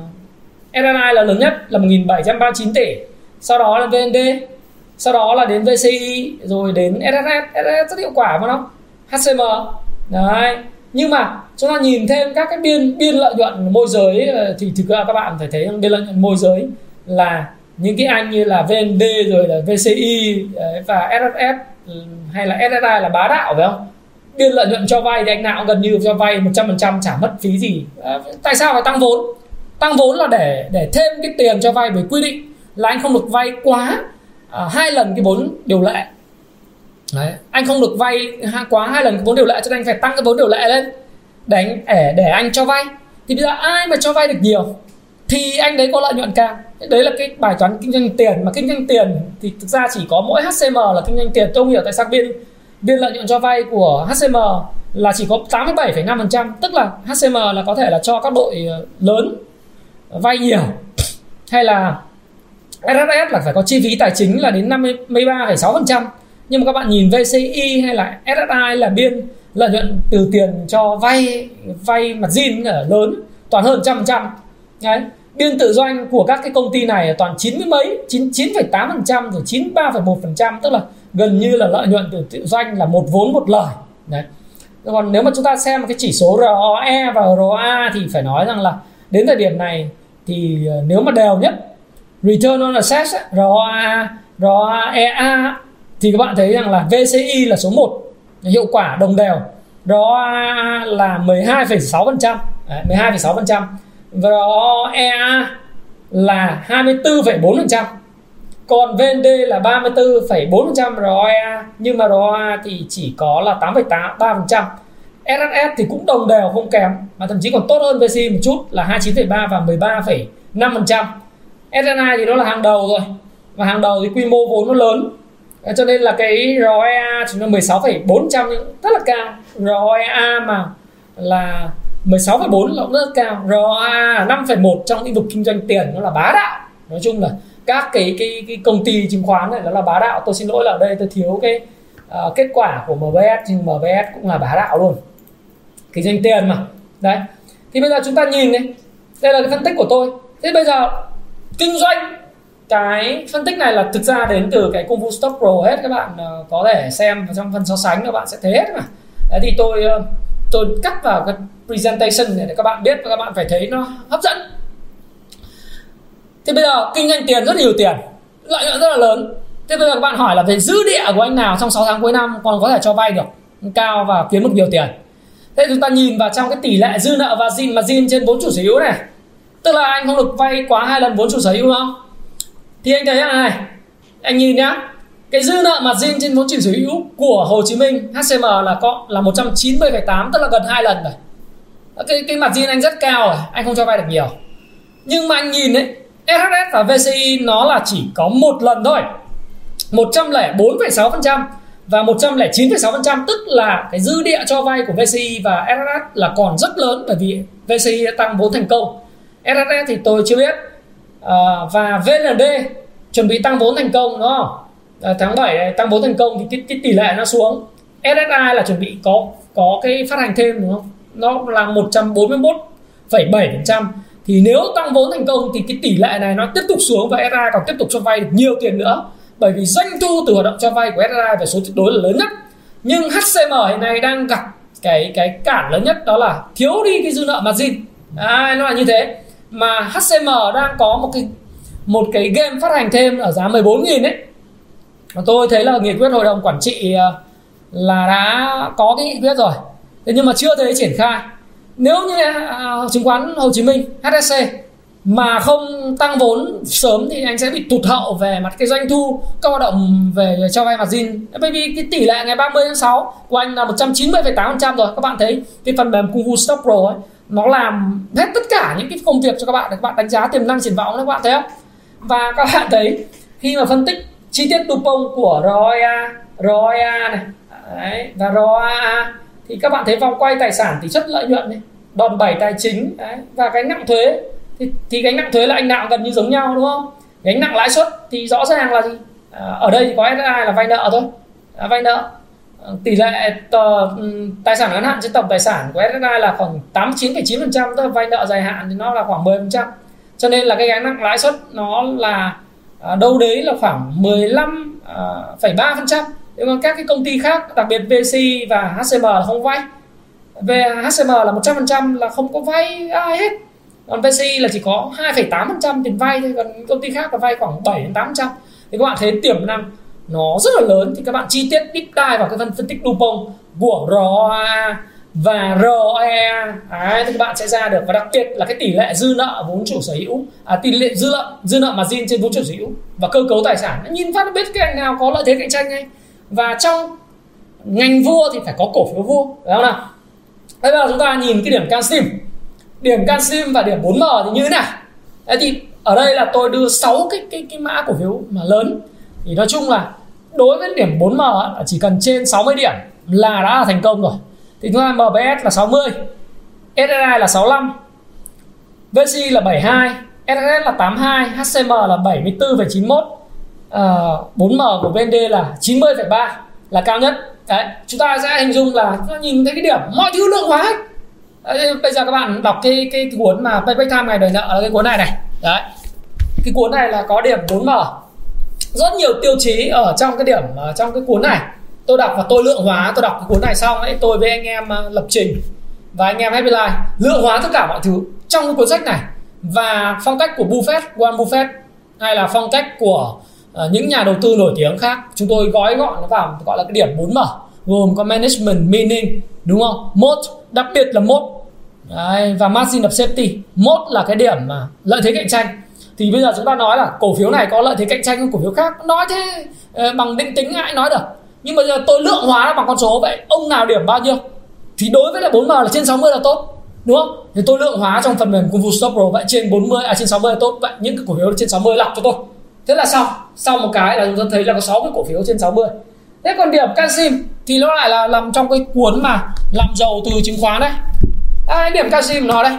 SNI là lớn nhất là 1.739 tỷ. Sau đó là VND sau đó là đến VCI rồi đến SSS SSS rất hiệu quả phải không HCM đấy nhưng mà chúng ta nhìn thêm các cái biên biên lợi nhuận môi giới ờ, thì thực ra các bạn phải thấy biên lợi nhuận môi giới là những cái anh như là VND rồi là VCI ờ, và SSS hay là SSI là bá đạo phải không? Biên lợi nhuận cho vay thì anh nào cũng gần như cho vay 100% trả mất phí gì. À, tại sao phải tăng vốn? Tăng vốn là để để thêm cái tiền cho vay với quy định là anh không được vay quá à, hai lần cái vốn điều lệ. Đấy. anh không được vay quá hai lần vốn điều lệ cho nên anh phải tăng cái vốn điều lệ lên. Để anh để, để anh cho vay. Thì bây giờ ai mà cho vay được nhiều thì anh đấy có lợi nhuận cao. Đấy là cái bài toán kinh doanh tiền. Mà kinh doanh tiền thì thực ra chỉ có mỗi HCM là kinh doanh tiền. Tôi không hiểu tại sao biên biên lợi nhuận cho vay của HCM là chỉ có 87,5% tức là HCM là có thể là cho các đội ờ, lớn vay nhiều. Hay là SSS là phải có chi phí tài chính là đến 53,6% nhưng mà các bạn nhìn VCI hay là SSI là biên lợi nhuận từ tiền cho vay vay mặt zin ở lớn, toàn hơn trăm trăm. Đấy, biên tự doanh của các cái công ty này toàn chín mươi mấy, chín chín phẩy tám phần trăm rồi chín ba phẩy một phần trăm, tức là gần như là lợi nhuận từ tự doanh là một vốn một lời. Đấy. Còn nếu mà chúng ta xem cái chỉ số ROE và ROA thì phải nói rằng là đến thời điểm này thì ờ, nếu mà đều nhất, return on assets ROA ROAEA thì các bạn thấy rằng là VCI là số 1 hiệu quả đồng đều. Đó là 12,6% 12,6% và đó EA là 24,4% còn VND là 34,4% ROA nhưng mà ROA thì chỉ có là 8,83%. SSS thì cũng đồng đều không kém. Mà thậm chí còn tốt hơn VC một chút là 29,3 và 13,5% SNI thì nó là hàng đầu rồi. Và hàng đầu thì quy mô vốn nó lớn. Ờ, cho nên là cái ROA chúng là 16,400 rất là cao. ROA mà là 16,4 là cũng rất cao. ROA 5,1 trong lĩnh vực kinh doanh tiền nó là bá đạo. Nói chung là các cái cái cái công ty chứng khoán này nó là bá đạo. Tôi xin lỗi là ở đây tôi thiếu cái uh, kết quả của MBS nhưng MBS cũng là bá đạo luôn. Kinh doanh tiền mà. Đấy. Thì bây giờ chúng ta nhìn này đây là cái phân tích của tôi. Thế bây giờ kinh doanh cái phân tích này là thực ra đến từ cái công vụ stock pro hết các bạn. Uh, có thể xem trong phần so sánh các bạn sẽ thấy hết mà. Đấy thì tôi uh, tôi cắt vào cái presentation để các bạn biết và các bạn phải thấy nó hấp dẫn. Thế bây giờ kinh doanh tiền rất nhiều tiền lợi nhuận rất là lớn. Thế bây giờ các bạn hỏi là về dư địa của anh nào trong 6 tháng cuối năm còn có thể cho vay được cao và kiếm được nhiều tiền? Thế chúng ta nhìn vào trong cái tỷ lệ dư nợ và zin mà zin trên vốn chủ sở hữu này. Tức là anh không được vay quá hai lần vốn chủ sở hữu không? Thì anh thấy này? Anh nhìn nhá. Cái dư nợ mặt zin trên vốn chủ sở hữu của Hồ Chí Minh HCM là có là 190,8 tức là gần hai lần rồi. Cái cái mặt zin anh rất cao rồi anh không cho vay được nhiều. Nhưng mà anh nhìn đấy SHS và VCI nó là chỉ có một lần thôi. 104,6% và 109,6% tức là cái dư địa cho vay của VCI và SHS là còn rất lớn bởi vì VCI đã tăng vốn thành công. SHS thì tôi chưa biết. À, và VND chuẩn bị tăng vốn thành công đúng không? À, tháng 7 này tăng vốn thành công thì cái, cái tỷ lệ nó xuống. SSI là chuẩn bị có có cái phát hành thêm đúng không? Nó là 141,7% thì nếu tăng vốn thành công thì cái tỷ lệ này nó tiếp tục xuống và SRI còn tiếp tục cho vay được nhiều tiền nữa. Bởi vì doanh thu từ hoạt động cho vay của SRI về số tuyệt đối là lớn nhất. Nhưng HCM hiện nay đang gặp cái cái cản lớn nhất đó là thiếu đi cái dư nợ margin. À, nó là như thế. Mà HCM đang có một cái một cái game phát hành thêm ở giá 14.000 ấy. Mà tôi thấy là nghị quyết hội đồng quản trị ờ, là đã có cái nghị quyết rồi. Thế nhưng mà chưa thấy triển khai. Nếu như à, à, chứng khoán Hồ Chí Minh HSC mà không tăng vốn sớm thì anh sẽ bị tụt hậu về mặt cái doanh thu các hoạt động về cho vay margin bởi vì cái tỷ lệ ngày 30 tháng 6 của anh là 190,8% rồi các bạn thấy cái phần mềm Kung Fu Stock Pro ấy nó làm hết tất cả những cái công việc cho các bạn. Để các bạn đánh giá tiềm năng triển vọng các bạn thấy không? Và các bạn thấy khi mà phân tích chi tiết Dupont của ROA ROA này đấy, và ROA thì các bạn thấy vòng quay tài sản tỷ suất lợi nhuận này đòn bẩy tài chính đấy, và cái nặng thuế. Thì, thì gánh nặng thuế là anh nào gần như giống nhau đúng không? Gánh nặng lãi suất thì rõ ràng là gì? À, ở đây thì có SSI là vay nợ thôi. À, vay nợ. Ờ, tỷ lệ tờ, ừ, tài sản ngắn hạn trên tổng tài sản của SSI là khoảng 89,9% tức là vay nợ dài hạn thì nó là khoảng 10% cho nên là cái gánh nặng lãi suất nó là à, đâu đấy là khoảng 15,3% à, trăm. Nhưng mà các cái công ty khác đặc biệt VC và HCM là không vay. Về HCM là 100% là không có vay ai hết. Còn VC là chỉ có 2,8% tiền vay thôi còn công ty khác là vay khoảng 7 đến 800 thì các bạn thấy tiềm năng nó rất là lớn. Thì các bạn chi tiết deep dive vào cái phân phân tích Dupont của ROA và ROE Đấy, thì các bạn sẽ ra được. Và đặc biệt là cái tỷ lệ dư nợ vốn chủ sở hữu. À, tỷ lệ dư nợ dư nợ margin trên vốn chủ sở hữu. Và cơ cấu tài sản. Nhìn phát biết cái ngành nào có lợi thế cạnh tranh ngay và trong ngành vua thì phải có cổ phiếu vua. Đúng không nào? Bây giờ chúng ta nhìn cái điểm canxim điểm canxim và điểm 4M thì như thế nào? Đấy thì ở đây là tôi đưa 6 cái cái cái mã cổ phiếu mà lớn. Thì nói chung là đối với điểm 4M chỉ cần trên 60 điểm là đã là thành công rồi thì chúng ta MBS là 60 SSI là 65 VC là 72 SSS là 82 HCM là 74,91 uh, 4M của VND là 90,3 là cao nhất. Đấy chúng ta sẽ hình dung là chúng ta nhìn thấy cái điểm mọi thứ lượng hóa hết. Đấy, bây giờ các bạn đọc cái cái cuốn mà payback time ngày đời nợ là cái cuốn này này. Đấy cái cuốn này là có điểm 4M rất nhiều tiêu chí ở trong cái điểm ở trong cái cuốn này tôi đọc và tôi lượng hóa tôi đọc cái cuốn này xong ấy tôi với anh em ờ, lập trình. Và anh em Happy Life lượng hóa tất cả mọi thứ trong cái cuốn sách này. Và phong cách của Buffett, Warren Buffett hay là phong cách của uh, những nhà đầu tư nổi tiếng khác chúng tôi gói gọn nó vào gọi là cái điểm 4M gồm có management meaning đúng không? Mốt đặc biệt là mốt. Đấy, và margin of safety. Mốt là cái điểm mà lợi thế cạnh tranh. Thì bây giờ chúng ta nói là cổ phiếu này có lợi thế cạnh tranh hơn cổ phiếu khác nói thế ờ, bằng định tính ai nói được? Nhưng mà giờ tôi lượng hóa nó bằng con số vậy ông nào điểm bao nhiêu? Thì đối với là 4M là trên 60 là tốt đúng không? Thì tôi lượng hóa trong phần mềm Kung Fu Stop Pro vậy trên 40 à trên 60 là tốt. Vậy những cái cổ phiếu trên 60 lọc cho tôi. Thế là xong. Sau một cái là chúng ta thấy là có 6 cái cổ phiếu trên 60 thế còn điểm Casim thì nó lại là nằm trong cái cuốn mà làm giàu từ chứng khoán đấy. À, điểm Casim nó đây.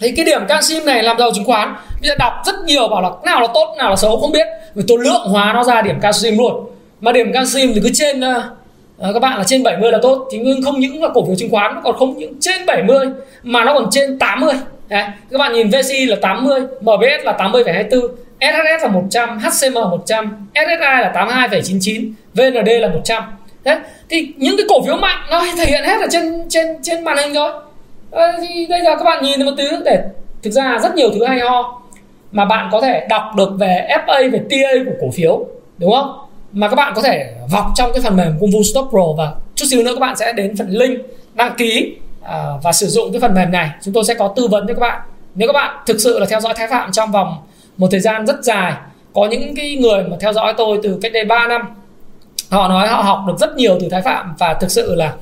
Thì cái điểm Casim này làm giàu chứng khoán bây giờ đọc rất nhiều bảo là nào là tốt nào là xấu không biết. Vì tôi lượng hóa nó ra điểm Casim luôn mà điểm canxi thì cứ trên uh, các bạn là trên 70 là tốt thì không những là cổ phiếu chứng khoán nó còn không những trên 70 mà nó còn trên 80 Đấy. các bạn nhìn VCI là 80 MBS là 80,24 SHS là 100 HCM 100 SSI là 82,99 VND là 100 Đấy. thì những cái cổ phiếu mạnh nó thể hiện hết ở trên trên trên màn hình rồi à, ờ, thì bây giờ các bạn nhìn một thứ để thực ra rất nhiều thứ hay ho mà bạn có thể đọc được về FA về TA của cổ phiếu đúng không mà các bạn có thể vọc trong cái phần mềm Kung Fu Stop Pro và chút xíu nữa các bạn sẽ đến phần link đăng ký à, và sử dụng cái phần mềm này. Chúng tôi sẽ có tư vấn cho các bạn. Nếu các bạn thực sự là theo dõi Thái Phạm trong vòng một thời gian rất dài, có những cái người mà theo dõi tôi từ cách đây 3 năm, họ nói họ học được rất nhiều từ Thái Phạm và thực sự là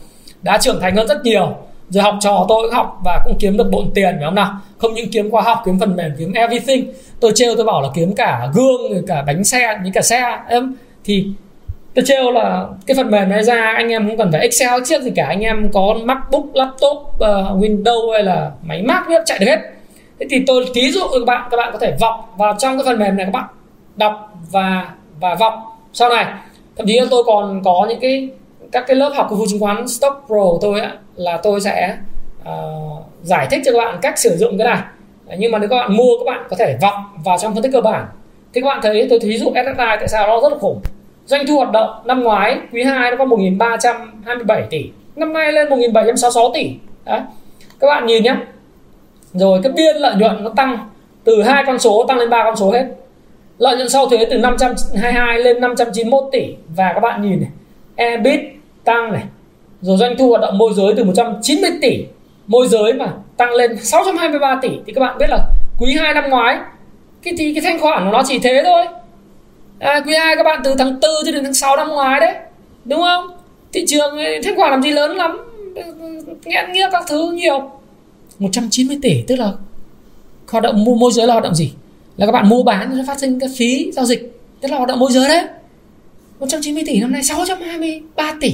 đã trưởng thành hơn rất nhiều. Rồi học trò tôi cũng học và cũng kiếm được bộn tiền, phải không nào? Không những kiếm khoa học, kiếm phần mềm, kiếm everything. Tôi trêu tôi bảo là kiếm cả gương cả bánh xe, những cả xe, em thì tôi trêu là cái phần mềm này ra anh em không cần phải excel chiếc gì cả anh em có macbook laptop uh, windows hay là máy mac biết chạy được hết. Thế thì tôi thí dụ các bạn các bạn có thể vọc vào trong cái phần mềm này các bạn. Đọc và và vọc. Sau này thậm chí là tôi còn có những cái các cái lớp học của chứng khoán stock pro của tôi á, là tôi sẽ uh, giải thích cho các bạn cách sử dụng cái này. Nhưng mà nếu các bạn mua các bạn có thể vọc vào trong phân tích cơ bản thì các bạn thấy, tôi thí dụ SSI tại sao nó rất là khủng? Doanh thu hoạt động năm ngoái, quý 2 nó có 1.327 tỷ. Năm nay lên 1.766 tỷ. Đấy. Các bạn nhìn nhé rồi cái biên lợi nhuận nó tăng từ hai con số tăng lên ba con số hết. Lợi nhuận sau thuế từ 522 lên 591 tỷ. Và các bạn nhìn này EBIT tăng này. Rồi doanh thu hoạt động môi giới từ 190 tỷ. Môi giới mà tăng lên 623 tỷ. Thì các bạn biết là quý 2 năm ngoái cái thì cái thanh khoản của nó chỉ thế thôi. À, quý 2 các bạn từ tháng 4 cho đến tháng 6 năm ngoái đấy đúng không? Thị trường ờ, thanh khoản làm gì lớn lắm. Nghẽn nghĩa các thứ nhiều. 190 tỷ tức là hoạt động mua môi giới là hoạt động gì? Là các bạn mua bán nó phát sinh cái phí giao dịch. Tức là hoạt động môi giới đấy. 190 tỷ năm nay 623 tỷ.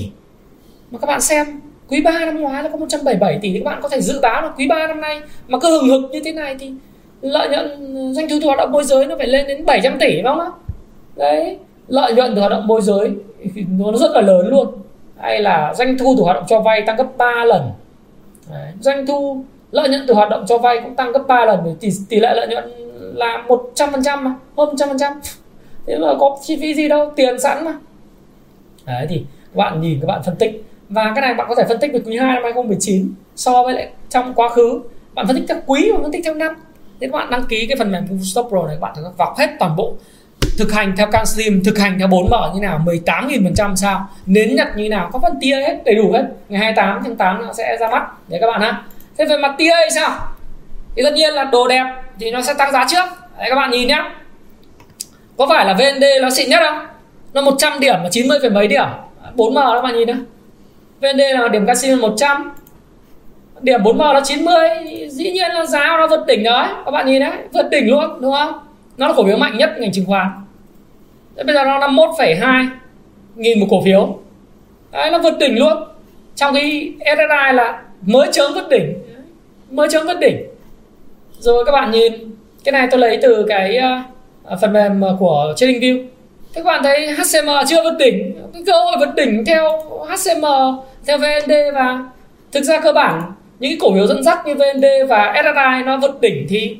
Mà các bạn xem quý 3 năm ngoái nó có 177 tỷ. Thì các bạn có thể dự báo là quý 3 năm nay mà cứ hừng hực như thế này thì lợi nhuận doanh thu từ hoạt động môi giới nó phải lên đến 700 tỷ đúng không đấy, lợi nhuận từ hoạt động môi giới nó rất là lớn luôn. Hay là doanh thu từ hoạt động cho vay tăng gấp 3 lần. Đấy. doanh thu, lợi nhuận từ hoạt động cho vay cũng tăng gấp 3 lần. Tỷ tỷ lệ lợi nhuận là 100% mà, hơn 100% thế mà có chi phí gì đâu, tiền sẵn mà. Đấy thì các bạn nhìn các bạn phân tích. Và cái này bạn có thể phân tích về quý 2 năm 2019 so với lại trong quá khứ. Bạn phân tích theo quý và phân tích theo năm thế các bạn đăng ký cái phần mềm Google Stop Pro này các bạn sẽ vọc hết toàn bộ thực hành theo Canxim thực hành theo 4 mở như nào 18.000 phần trăm sao, nến nhật như nào, có phần tia hết, đầy đủ hết. Ngày 28 tháng 8 nó sẽ ra mắt. Để các bạn ha. Thế về mặt tia thì sao? Thì tất nhiên là đồ đẹp thì nó sẽ tăng giá trước. Đấy các bạn nhìn nhá. Có phải là VND nó xịn nhất không? Nó 100 điểm mà 90 phần mấy điểm. 4M các bạn nhìn nữa VND là điểm casino 100 điểm 4M là 90 dĩ nhiên là giá nó vượt đỉnh đấy các bạn nhìn đấy vượt đỉnh luôn đúng không? Nó là cổ phiếu mạnh nhất ngành chứng khoán. Thế bây giờ nó 51,2 nghìn một cổ phiếu. Đấy nó vượt đỉnh luôn. Trong khi SSI là mới chớm vượt đỉnh. Mới chớm vượt đỉnh. Rồi các bạn nhìn cái này tôi lấy từ cái ờ, phần mềm của TradingView các bạn thấy HCM chưa vượt đỉnh? Cái cơ hội vượt đỉnh theo HCM theo VND và thực ra cơ bản những cái cổ phiếu dẫn dắt như VND và SSI nó vượt đỉnh thì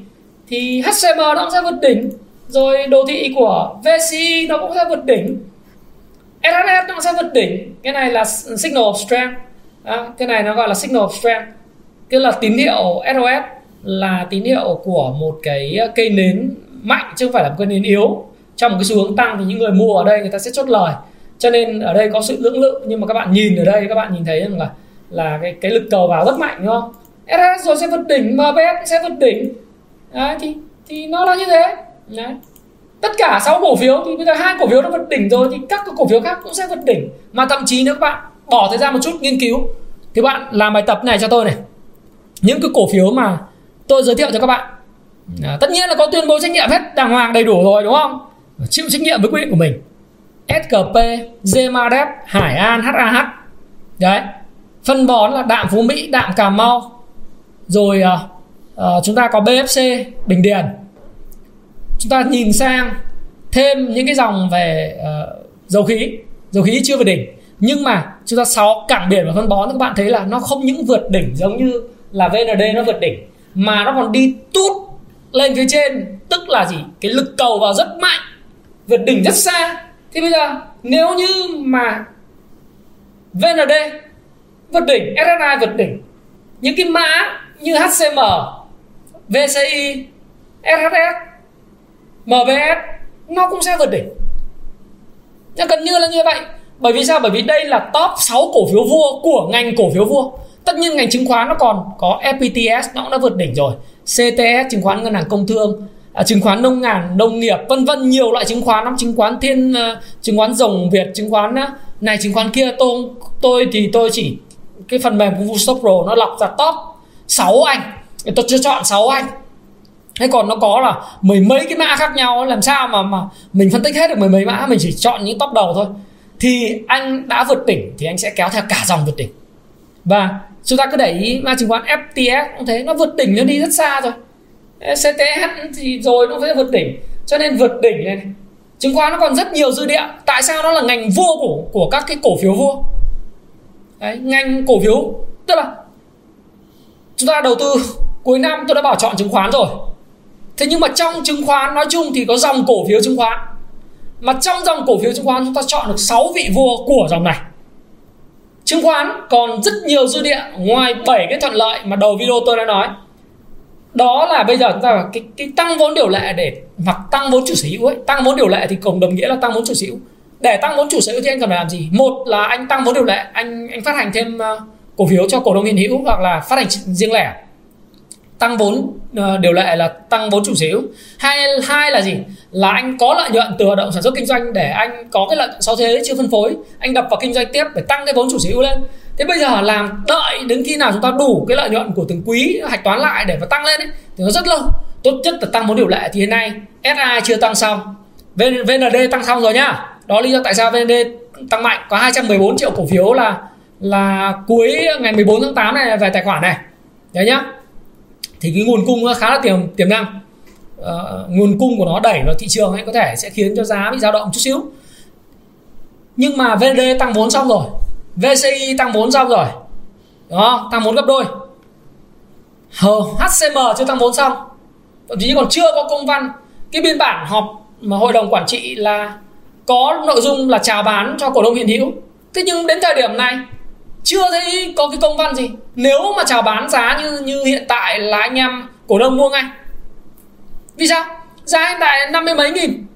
thì HCM nó cũng sẽ vượt đỉnh. Rồi đồ thị của VCI nó cũng sẽ vượt đỉnh. SSS nó cũng sẽ vượt đỉnh. Cái này là signal of strength. À, cái này nó gọi là signal of strength. Tức là tín hiệu SOS là tín hiệu của một cái uh, cây nến mạnh chứ không phải là một cây nến yếu. Trong một cái xu hướng tăng thì những người mua ở đây người ta sẽ chốt lời. Cho nên ở đây có sự lưỡng lự. Nhưng mà các bạn nhìn ở đây các bạn nhìn thấy rằng là là cái cái lực cầu vào rất mạnh đúng không? SS rồi sẽ vượt đỉnh MBS sẽ vượt đỉnh. Đấy thì thì nó là như thế. Đấy. tất cả 6 cổ phiếu thì bây giờ hai cổ phiếu nó vượt đỉnh rồi thì các cổ phiếu khác cũng sẽ vượt đỉnh. Mà thậm chí nếu các bạn bỏ thời gian một chút nghiên cứu thì bạn làm bài tập này cho tôi này. Những cái cổ phiếu mà tôi giới thiệu cho các bạn à, tất nhiên là có tuyên bố trách nhiệm hết đàng hoàng đầy đủ rồi đúng không? Chịu trách nhiệm với quyết định của mình. SKP, Gemadep, Hải An, HAH đấy phân bón là đạm Phú Mỹ, đạm Cà Mau. Rồi uh, uh, chúng ta có BFC Bình Điền. Chúng ta nhìn sang thêm những cái dòng về uh, dầu khí. Dầu khí chưa về đỉnh. Nhưng mà chúng ta sáu cảng biển và phân bón các bạn thấy là nó không những vượt đỉnh giống như là VND nó vượt đỉnh mà nó còn đi tút lên phía trên. Tức là gì? Cái lực cầu vào rất mạnh vượt đỉnh rất xa. Thì bây giờ nếu như mà VND vượt đỉnh SSI vượt đỉnh. Những cái mã như HCM VCI SHS MBS nó cũng sẽ vượt đỉnh. Nó gần như là như vậy. Bởi vì sao? Bởi vì đây là top 6 cổ phiếu vua của ngành cổ phiếu vua. Tất nhiên ngành chứng khoán nó còn có FPTS nó cũng đã vượt đỉnh rồi. CTS chứng khoán ngân hàng công thương à, chứng khoán nông ngàn nông nghiệp vân vân nhiều loại chứng khoán lắm. Chứng khoán thiên uh, chứng khoán rồng việt chứng khoán uh, này chứng khoán kia tôi tôi thì tôi chỉ cái phần mềm của Vstop Pro nó lọc ra top 6 anh. Tôi chưa chọn 6 anh. Thế còn nó có là mười mấy cái mã khác nhau, làm sao mà mà mình phân tích hết được mười mấy mã, mình chỉ chọn những top đầu thôi. Thì anh đã vượt đỉnh thì anh sẽ kéo theo cả dòng vượt đỉnh. Và chúng ta cứ để ý mã chứng khoán FTS cũng thế, nó vượt đỉnh nó đi rất xa rồi. CTH thì rồi nó sẽ vượt đỉnh. Cho nên vượt đỉnh này, chứng khoán nó còn rất nhiều dư địa. Tại sao nó là ngành vua của của các cái cổ phiếu vua? Đấy, ngành cổ phiếu. Tức là chúng ta đầu tư cuối năm tôi đã bảo chọn chứng khoán rồi. Thế nhưng mà trong chứng khoán nói chung thì có dòng cổ phiếu chứng khoán. Mà trong dòng cổ phiếu chứng khoán chúng ta chọn được 6 vị vua của dòng này. Chứng khoán còn rất nhiều dư địa ngoài 7 cái thuận lợi mà đầu video tôi đã nói. Đó là bây giờ chúng ta cái, cái tăng vốn điều lệ để hoặc tăng vốn chủ sở hữu ấy. Tăng vốn điều lệ thì cùng đồng nghĩa là tăng vốn chủ sở hữu để tăng vốn chủ sở hữu thì anh cần phải làm gì? Một là anh tăng vốn điều lệ anh anh phát hành thêm ờ, cổ phiếu cho cổ đông hiện hữu hoặc là phát hành riêng lẻ. Tăng vốn ờ, điều lệ là tăng vốn chủ sở hữu. Hai hai là gì? Là anh có lợi nhuận từ hoạt động sản xuất kinh doanh để anh có cái lợi sau thế chưa phân phối. Anh đập vào kinh doanh tiếp để tăng cái vốn chủ sở hữu lên. Thế bây giờ làm đợi đến khi nào chúng ta đủ cái lợi nhuận của từng quý hạch toán lại để mà tăng lên ấy, thì nó rất lâu. Tốt nhất là tăng vốn điều lệ thì hiện nay SI chưa tăng xong. VND tăng xong rồi nhá đó lý do tại sao VND tăng mạnh. Có 214 triệu cổ phiếu là là cuối ngày 14 tháng 8 này về tài khoản này. Đấy nhá. Thì cái nguồn cung nó khá là tiềm tiềm năng. Uh, nguồn cung của nó đẩy vào thị trường ấy có thể sẽ khiến cho giá bị dao động chút xíu. Nhưng mà VND tăng vốn xong rồi. VCI tăng vốn xong rồi. Đó tăng vốn gấp đôi. HCM chưa tăng vốn xong. Thậm chí còn chưa có công văn. Cái biên bản họp mà hội đồng quản trị là có nội dung là chào bán cho cổ đông hiện hữu. Thế nhưng đến thời điểm này, chưa thấy có cái công văn gì. Nếu mà chào bán giá như như hiện tại là anh em cổ đông mua ngay. Vì sao? Giá hiện tại năm mươi mấy nghìn,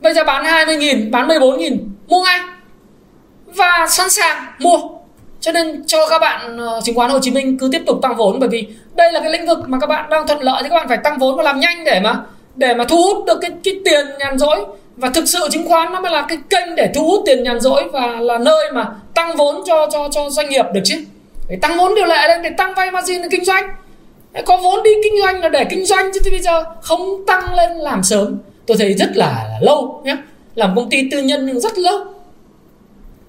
bây giờ bán 20 nghìn, bán 14 nghìn, mua ngay. Và sẵn sàng mua. Cho nên cho các bạn ờ, chứng khoán Hồ Chí Minh cứ tiếp tục tăng vốn, bởi vì đây là cái lĩnh vực mà các bạn đang thuận lợi thì các bạn phải tăng vốn và làm nhanh để mà để mà thu hút được cái cái tiền nhàn rỗi và thực sự chứng khoán nó mới là cái kênh để thu hút tiền nhàn rỗi và là nơi mà tăng vốn cho cho cho doanh nghiệp được chứ. Để tăng vốn điều lệ lên để tăng vay margin để kinh doanh. Có vốn đi kinh doanh là để kinh doanh chứ bây giờ không tăng lên làm sớm. Tôi thấy rất là, là lâu nhé làm công ty tư nhân nhưng rất lâu.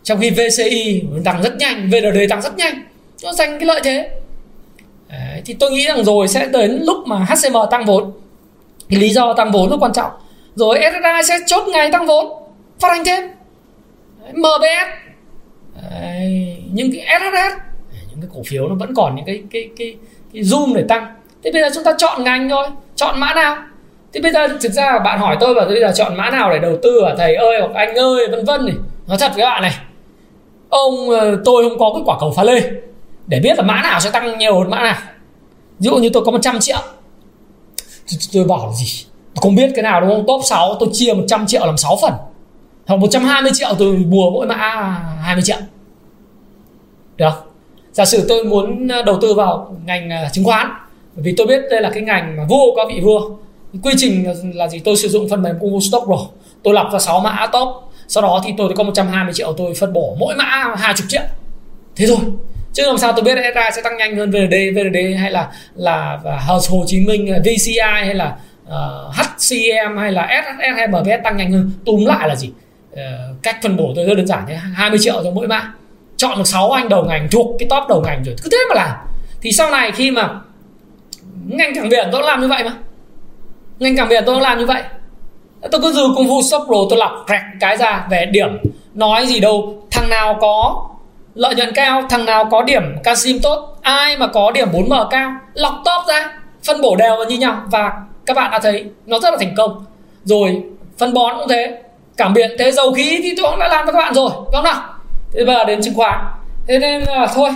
Trong khi VCI tăng rất nhanh VND tăng rất nhanh. Nó giành cái lợi thế. Đấy, thì tôi nghĩ rằng rồi sẽ đến lúc mà HCM tăng vốn. Cái lý do tăng vốn rất quan trọng rồi SSI sẽ chốt ngày tăng vốn. Phát hành thêm. MBS Đấy, những cái SSS những cái cổ phiếu nó vẫn còn những cái cái cái cái zoom để tăng. Thế bây giờ chúng ta chọn ngành thôi. Chọn mã nào? Thế bây giờ thực ra bạn hỏi tôi là bây giờ chọn mã nào để đầu tư à thầy ơi hoặc anh ơi vân vân này. Nói thật với bạn này. Ông ờ, tôi không có cái quả cầu pha lê. Để biết là mã nào sẽ tăng nhiều hơn mã nào. Ví dụ như tôi có 100 triệu. Tôi bảo là gì? Không biết cái nào đúng không? Top 6 tôi chia 100 triệu làm 6 phần. Hoặc 120 triệu tôi bùa mỗi mã 20 à, triệu. Được. Giả sử tôi muốn à, đầu tư vào ngành à, chứng khoán vì tôi biết đây là cái ngành mà vua có vị vua. Quy trình là gì? Tôi sử dụng phần mềm Google Stock Pro tôi lọc ra 6 mã top. Sau đó thì tôi có 120 triệu tôi phân bổ mỗi mã 20 triệu. Thế thôi. Chứ làm sao tôi biết SI sẽ tăng nhanh hơn VND VND hay là là Hồ Chí Minh VCI hay là Ờ, uh, HCM hay là SSS hay MBS tăng nhanh hơn. Túm lại là gì? Uh, cách phân bổ tôi rất đơn giản thế. 20 triệu cho mỗi mã chọn được 6 anh đầu ngành thuộc cái top đầu ngành rồi. Cứ thế mà làm. Thì sau này khi mà ngành cảng biển tôi làm như vậy mà. Ngành cảng biển tôi làm như vậy. Tôi cứ dừ công phu shop pro tôi lọc rẹt cái ra về điểm. Nói gì đâu. Thằng nào có lợi nhuận cao thằng nào có điểm casim tốt ai mà có điểm 4m cao lọc top ra. Phân bổ đều như nhau. Và các bạn đã thấy nó rất là thành công. Rồi phân bón cũng thế. Cảm biện thế dầu khí thì tôi cũng đã làm cho các bạn rồi. Đúng không nào? Thế bây giờ đến chứng khoán. Thế nên là thôi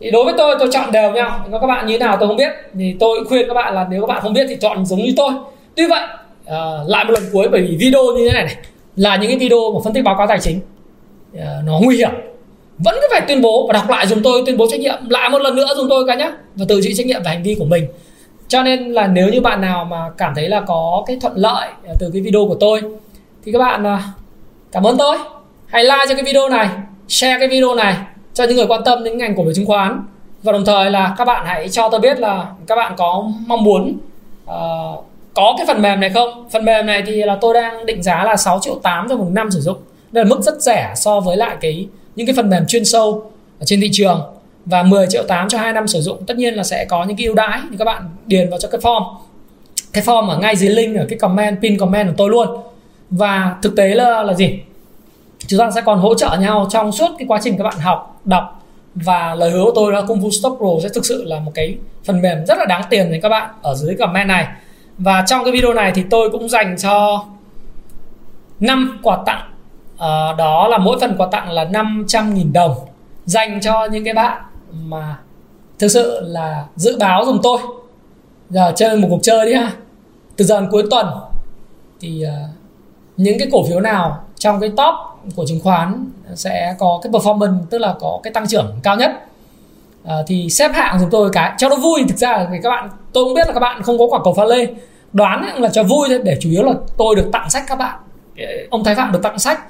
thì đối với tôi tôi chọn đều nhau. Có các bạn như thế nào tôi không biết. Thì tôi khuyên các bạn là nếu các bạn không biết thì chọn giống như tôi. Tuy vậy à, lại một lần cuối bởi vì video như thế này này là những cái video mà phân tích báo cáo tài chính. À, nó nguy hiểm. Vẫn phải tuyên bố và đọc lại dùng tôi tuyên bố trách nhiệm. Lại một lần nữa dùng tôi cả nhé và tự chịu trách nhiệm về hành vi của mình cho nên là nếu như bạn nào mà cảm thấy là có cái thuận lợi à, từ cái video của tôi thì các bạn à, cảm ơn tôi. Hãy like cho cái video này share cái video này cho những người quan tâm đến ngành cổ phiếu chứng khoán. Và đồng thời là các bạn hãy cho tôi biết là các bạn có mong muốn uh, có cái phần mềm này không? Phần mềm này thì là tôi đang định giá là 6 triệu 8 cho một năm sử dụng. Đây là mức rất rẻ so với lại cái những cái phần mềm chuyên sâu ở trên thị trường và 10 triệu 8 cho 2 năm sử dụng tất nhiên là sẽ có những cái ưu đãi thì các bạn điền vào cho cái form. Cái form ở ngay dưới link ở cái comment pin comment của tôi luôn. Và thực tế là là gì? Chúng ta sẽ còn hỗ trợ nhau trong suốt cái quá trình các bạn học đọc. Và lời hứa của tôi là Kung Fu Stop Pro sẽ thực sự là một cái phần mềm rất là đáng tiền với các bạn ở dưới comment này. Và trong cái video này thì tôi cũng dành cho 5 quà tặng. À, đó là mỗi phần quà tặng là 500.000 đồng dành cho những cái bạn mà thực sự là dự báo dùng tôi. Giờ chơi một cuộc chơi đi ha. Từ giờ đến cuối tuần thì uh, những cái cổ phiếu nào trong cái top của chứng khoán sẽ có cái performance tức là có cái tăng trưởng cao nhất? À, thì xếp hạng chúng tôi cái cho nó vui. Thực ra là các bạn tôi cũng biết là các bạn không có quả cầu pha lê. Đoán là cho vui thôi để chủ yếu là tôi được tặng sách các bạn. Ông thái phạm được tặng sách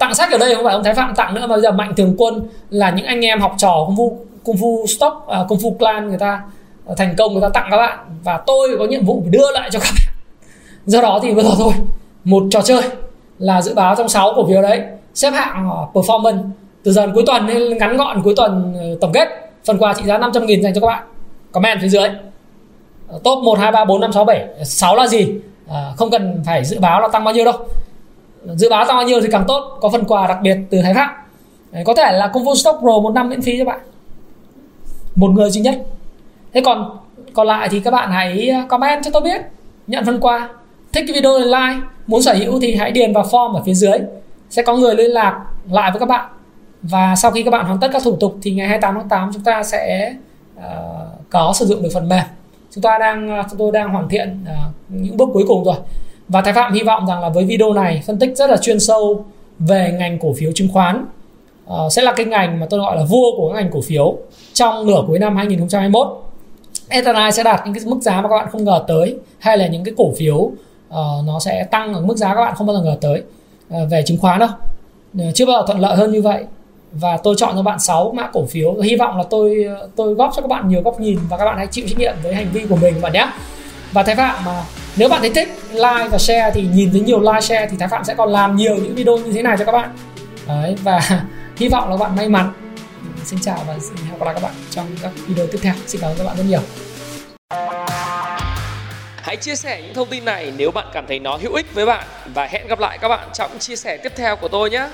tặng sách ở đây không phải ông thái phạm tặng nữa mà bây giờ mạnh thường quân là những anh em học trò công phu công phu stock à, uh, công phu clan người ta à, thành công người ta tặng các bạn. Và tôi có nhiệm vụ đưa lại cho các bạn. Do đó thì bây giờ thôi một trò chơi là dự báo trong 6 cổ phiếu đấy xếp hạng à, performance từ giờ đến cuối tuần nên ngắn gọn cuối tuần tổng kết phần quà trị giá 500 nghìn dành cho các bạn. Comment phía dưới. Top 1, 2, 3, 4, 5, 6, 7 6 là gì? À, không cần phải dự báo là tăng bao nhiêu đâu dự báo tăng bao nhiêu thì càng tốt có phần quà đặc biệt từ Thái Phạm có thể là công vụ stock pro một năm miễn phí cho bạn. Một người duy nhất. Thế còn còn lại thì các bạn hãy à, comment cho tôi biết nhận phần quà. Thích cái video thì like. Muốn sở hữu thì hãy điền vào form ở phía dưới. Sẽ có người liên lạc lại với các bạn. Và sau khi các bạn hoàn tất các thủ tục thì ngày 28 tháng 8 chúng ta sẽ uh, có sử dụng được phần mềm. Chúng ta đang à, chúng tôi đang hoàn thiện uh, những bước cuối cùng rồi và Thái Phạm hy vọng rằng là với video này phân tích rất là chuyên sâu về ngành cổ phiếu chứng khoán. Uh, sẽ là cái ngành mà tôi gọi là vua của ngành cổ phiếu trong nửa cuối năm 2021 Ethernet sẽ đạt những cái mức giá mà các bạn không ngờ tới hay là những cái cổ phiếu uh, nó sẽ tăng ở mức giá các bạn không bao giờ ngờ tới uh, về chứng khoán đâu. Uh, chưa bao giờ thuận lợi hơn như vậy. Và tôi chọn cho bạn 6 mã cổ phiếu. Hy vọng là tôi tôi góp cho các bạn nhiều góc nhìn và các bạn hãy chịu trách nhiệm với hành vi của mình bạn nhé. Và thái phạm mà nếu bạn thấy thích like và share thì nhìn thấy nhiều like share thì thái phạm sẽ còn làm nhiều những video như thế này cho các bạn. Đấy, và hy vọng là các bạn may mắn. Xin chào và xin hẹn gặp lại các bạn trong các video tiếp theo. Xin cảm ơn các bạn rất nhiều. Hãy chia sẻ những thông tin này nếu bạn cảm thấy nó hữu ích với bạn. Và hẹn gặp lại các bạn trong chia sẻ tiếp theo của tôi nhé.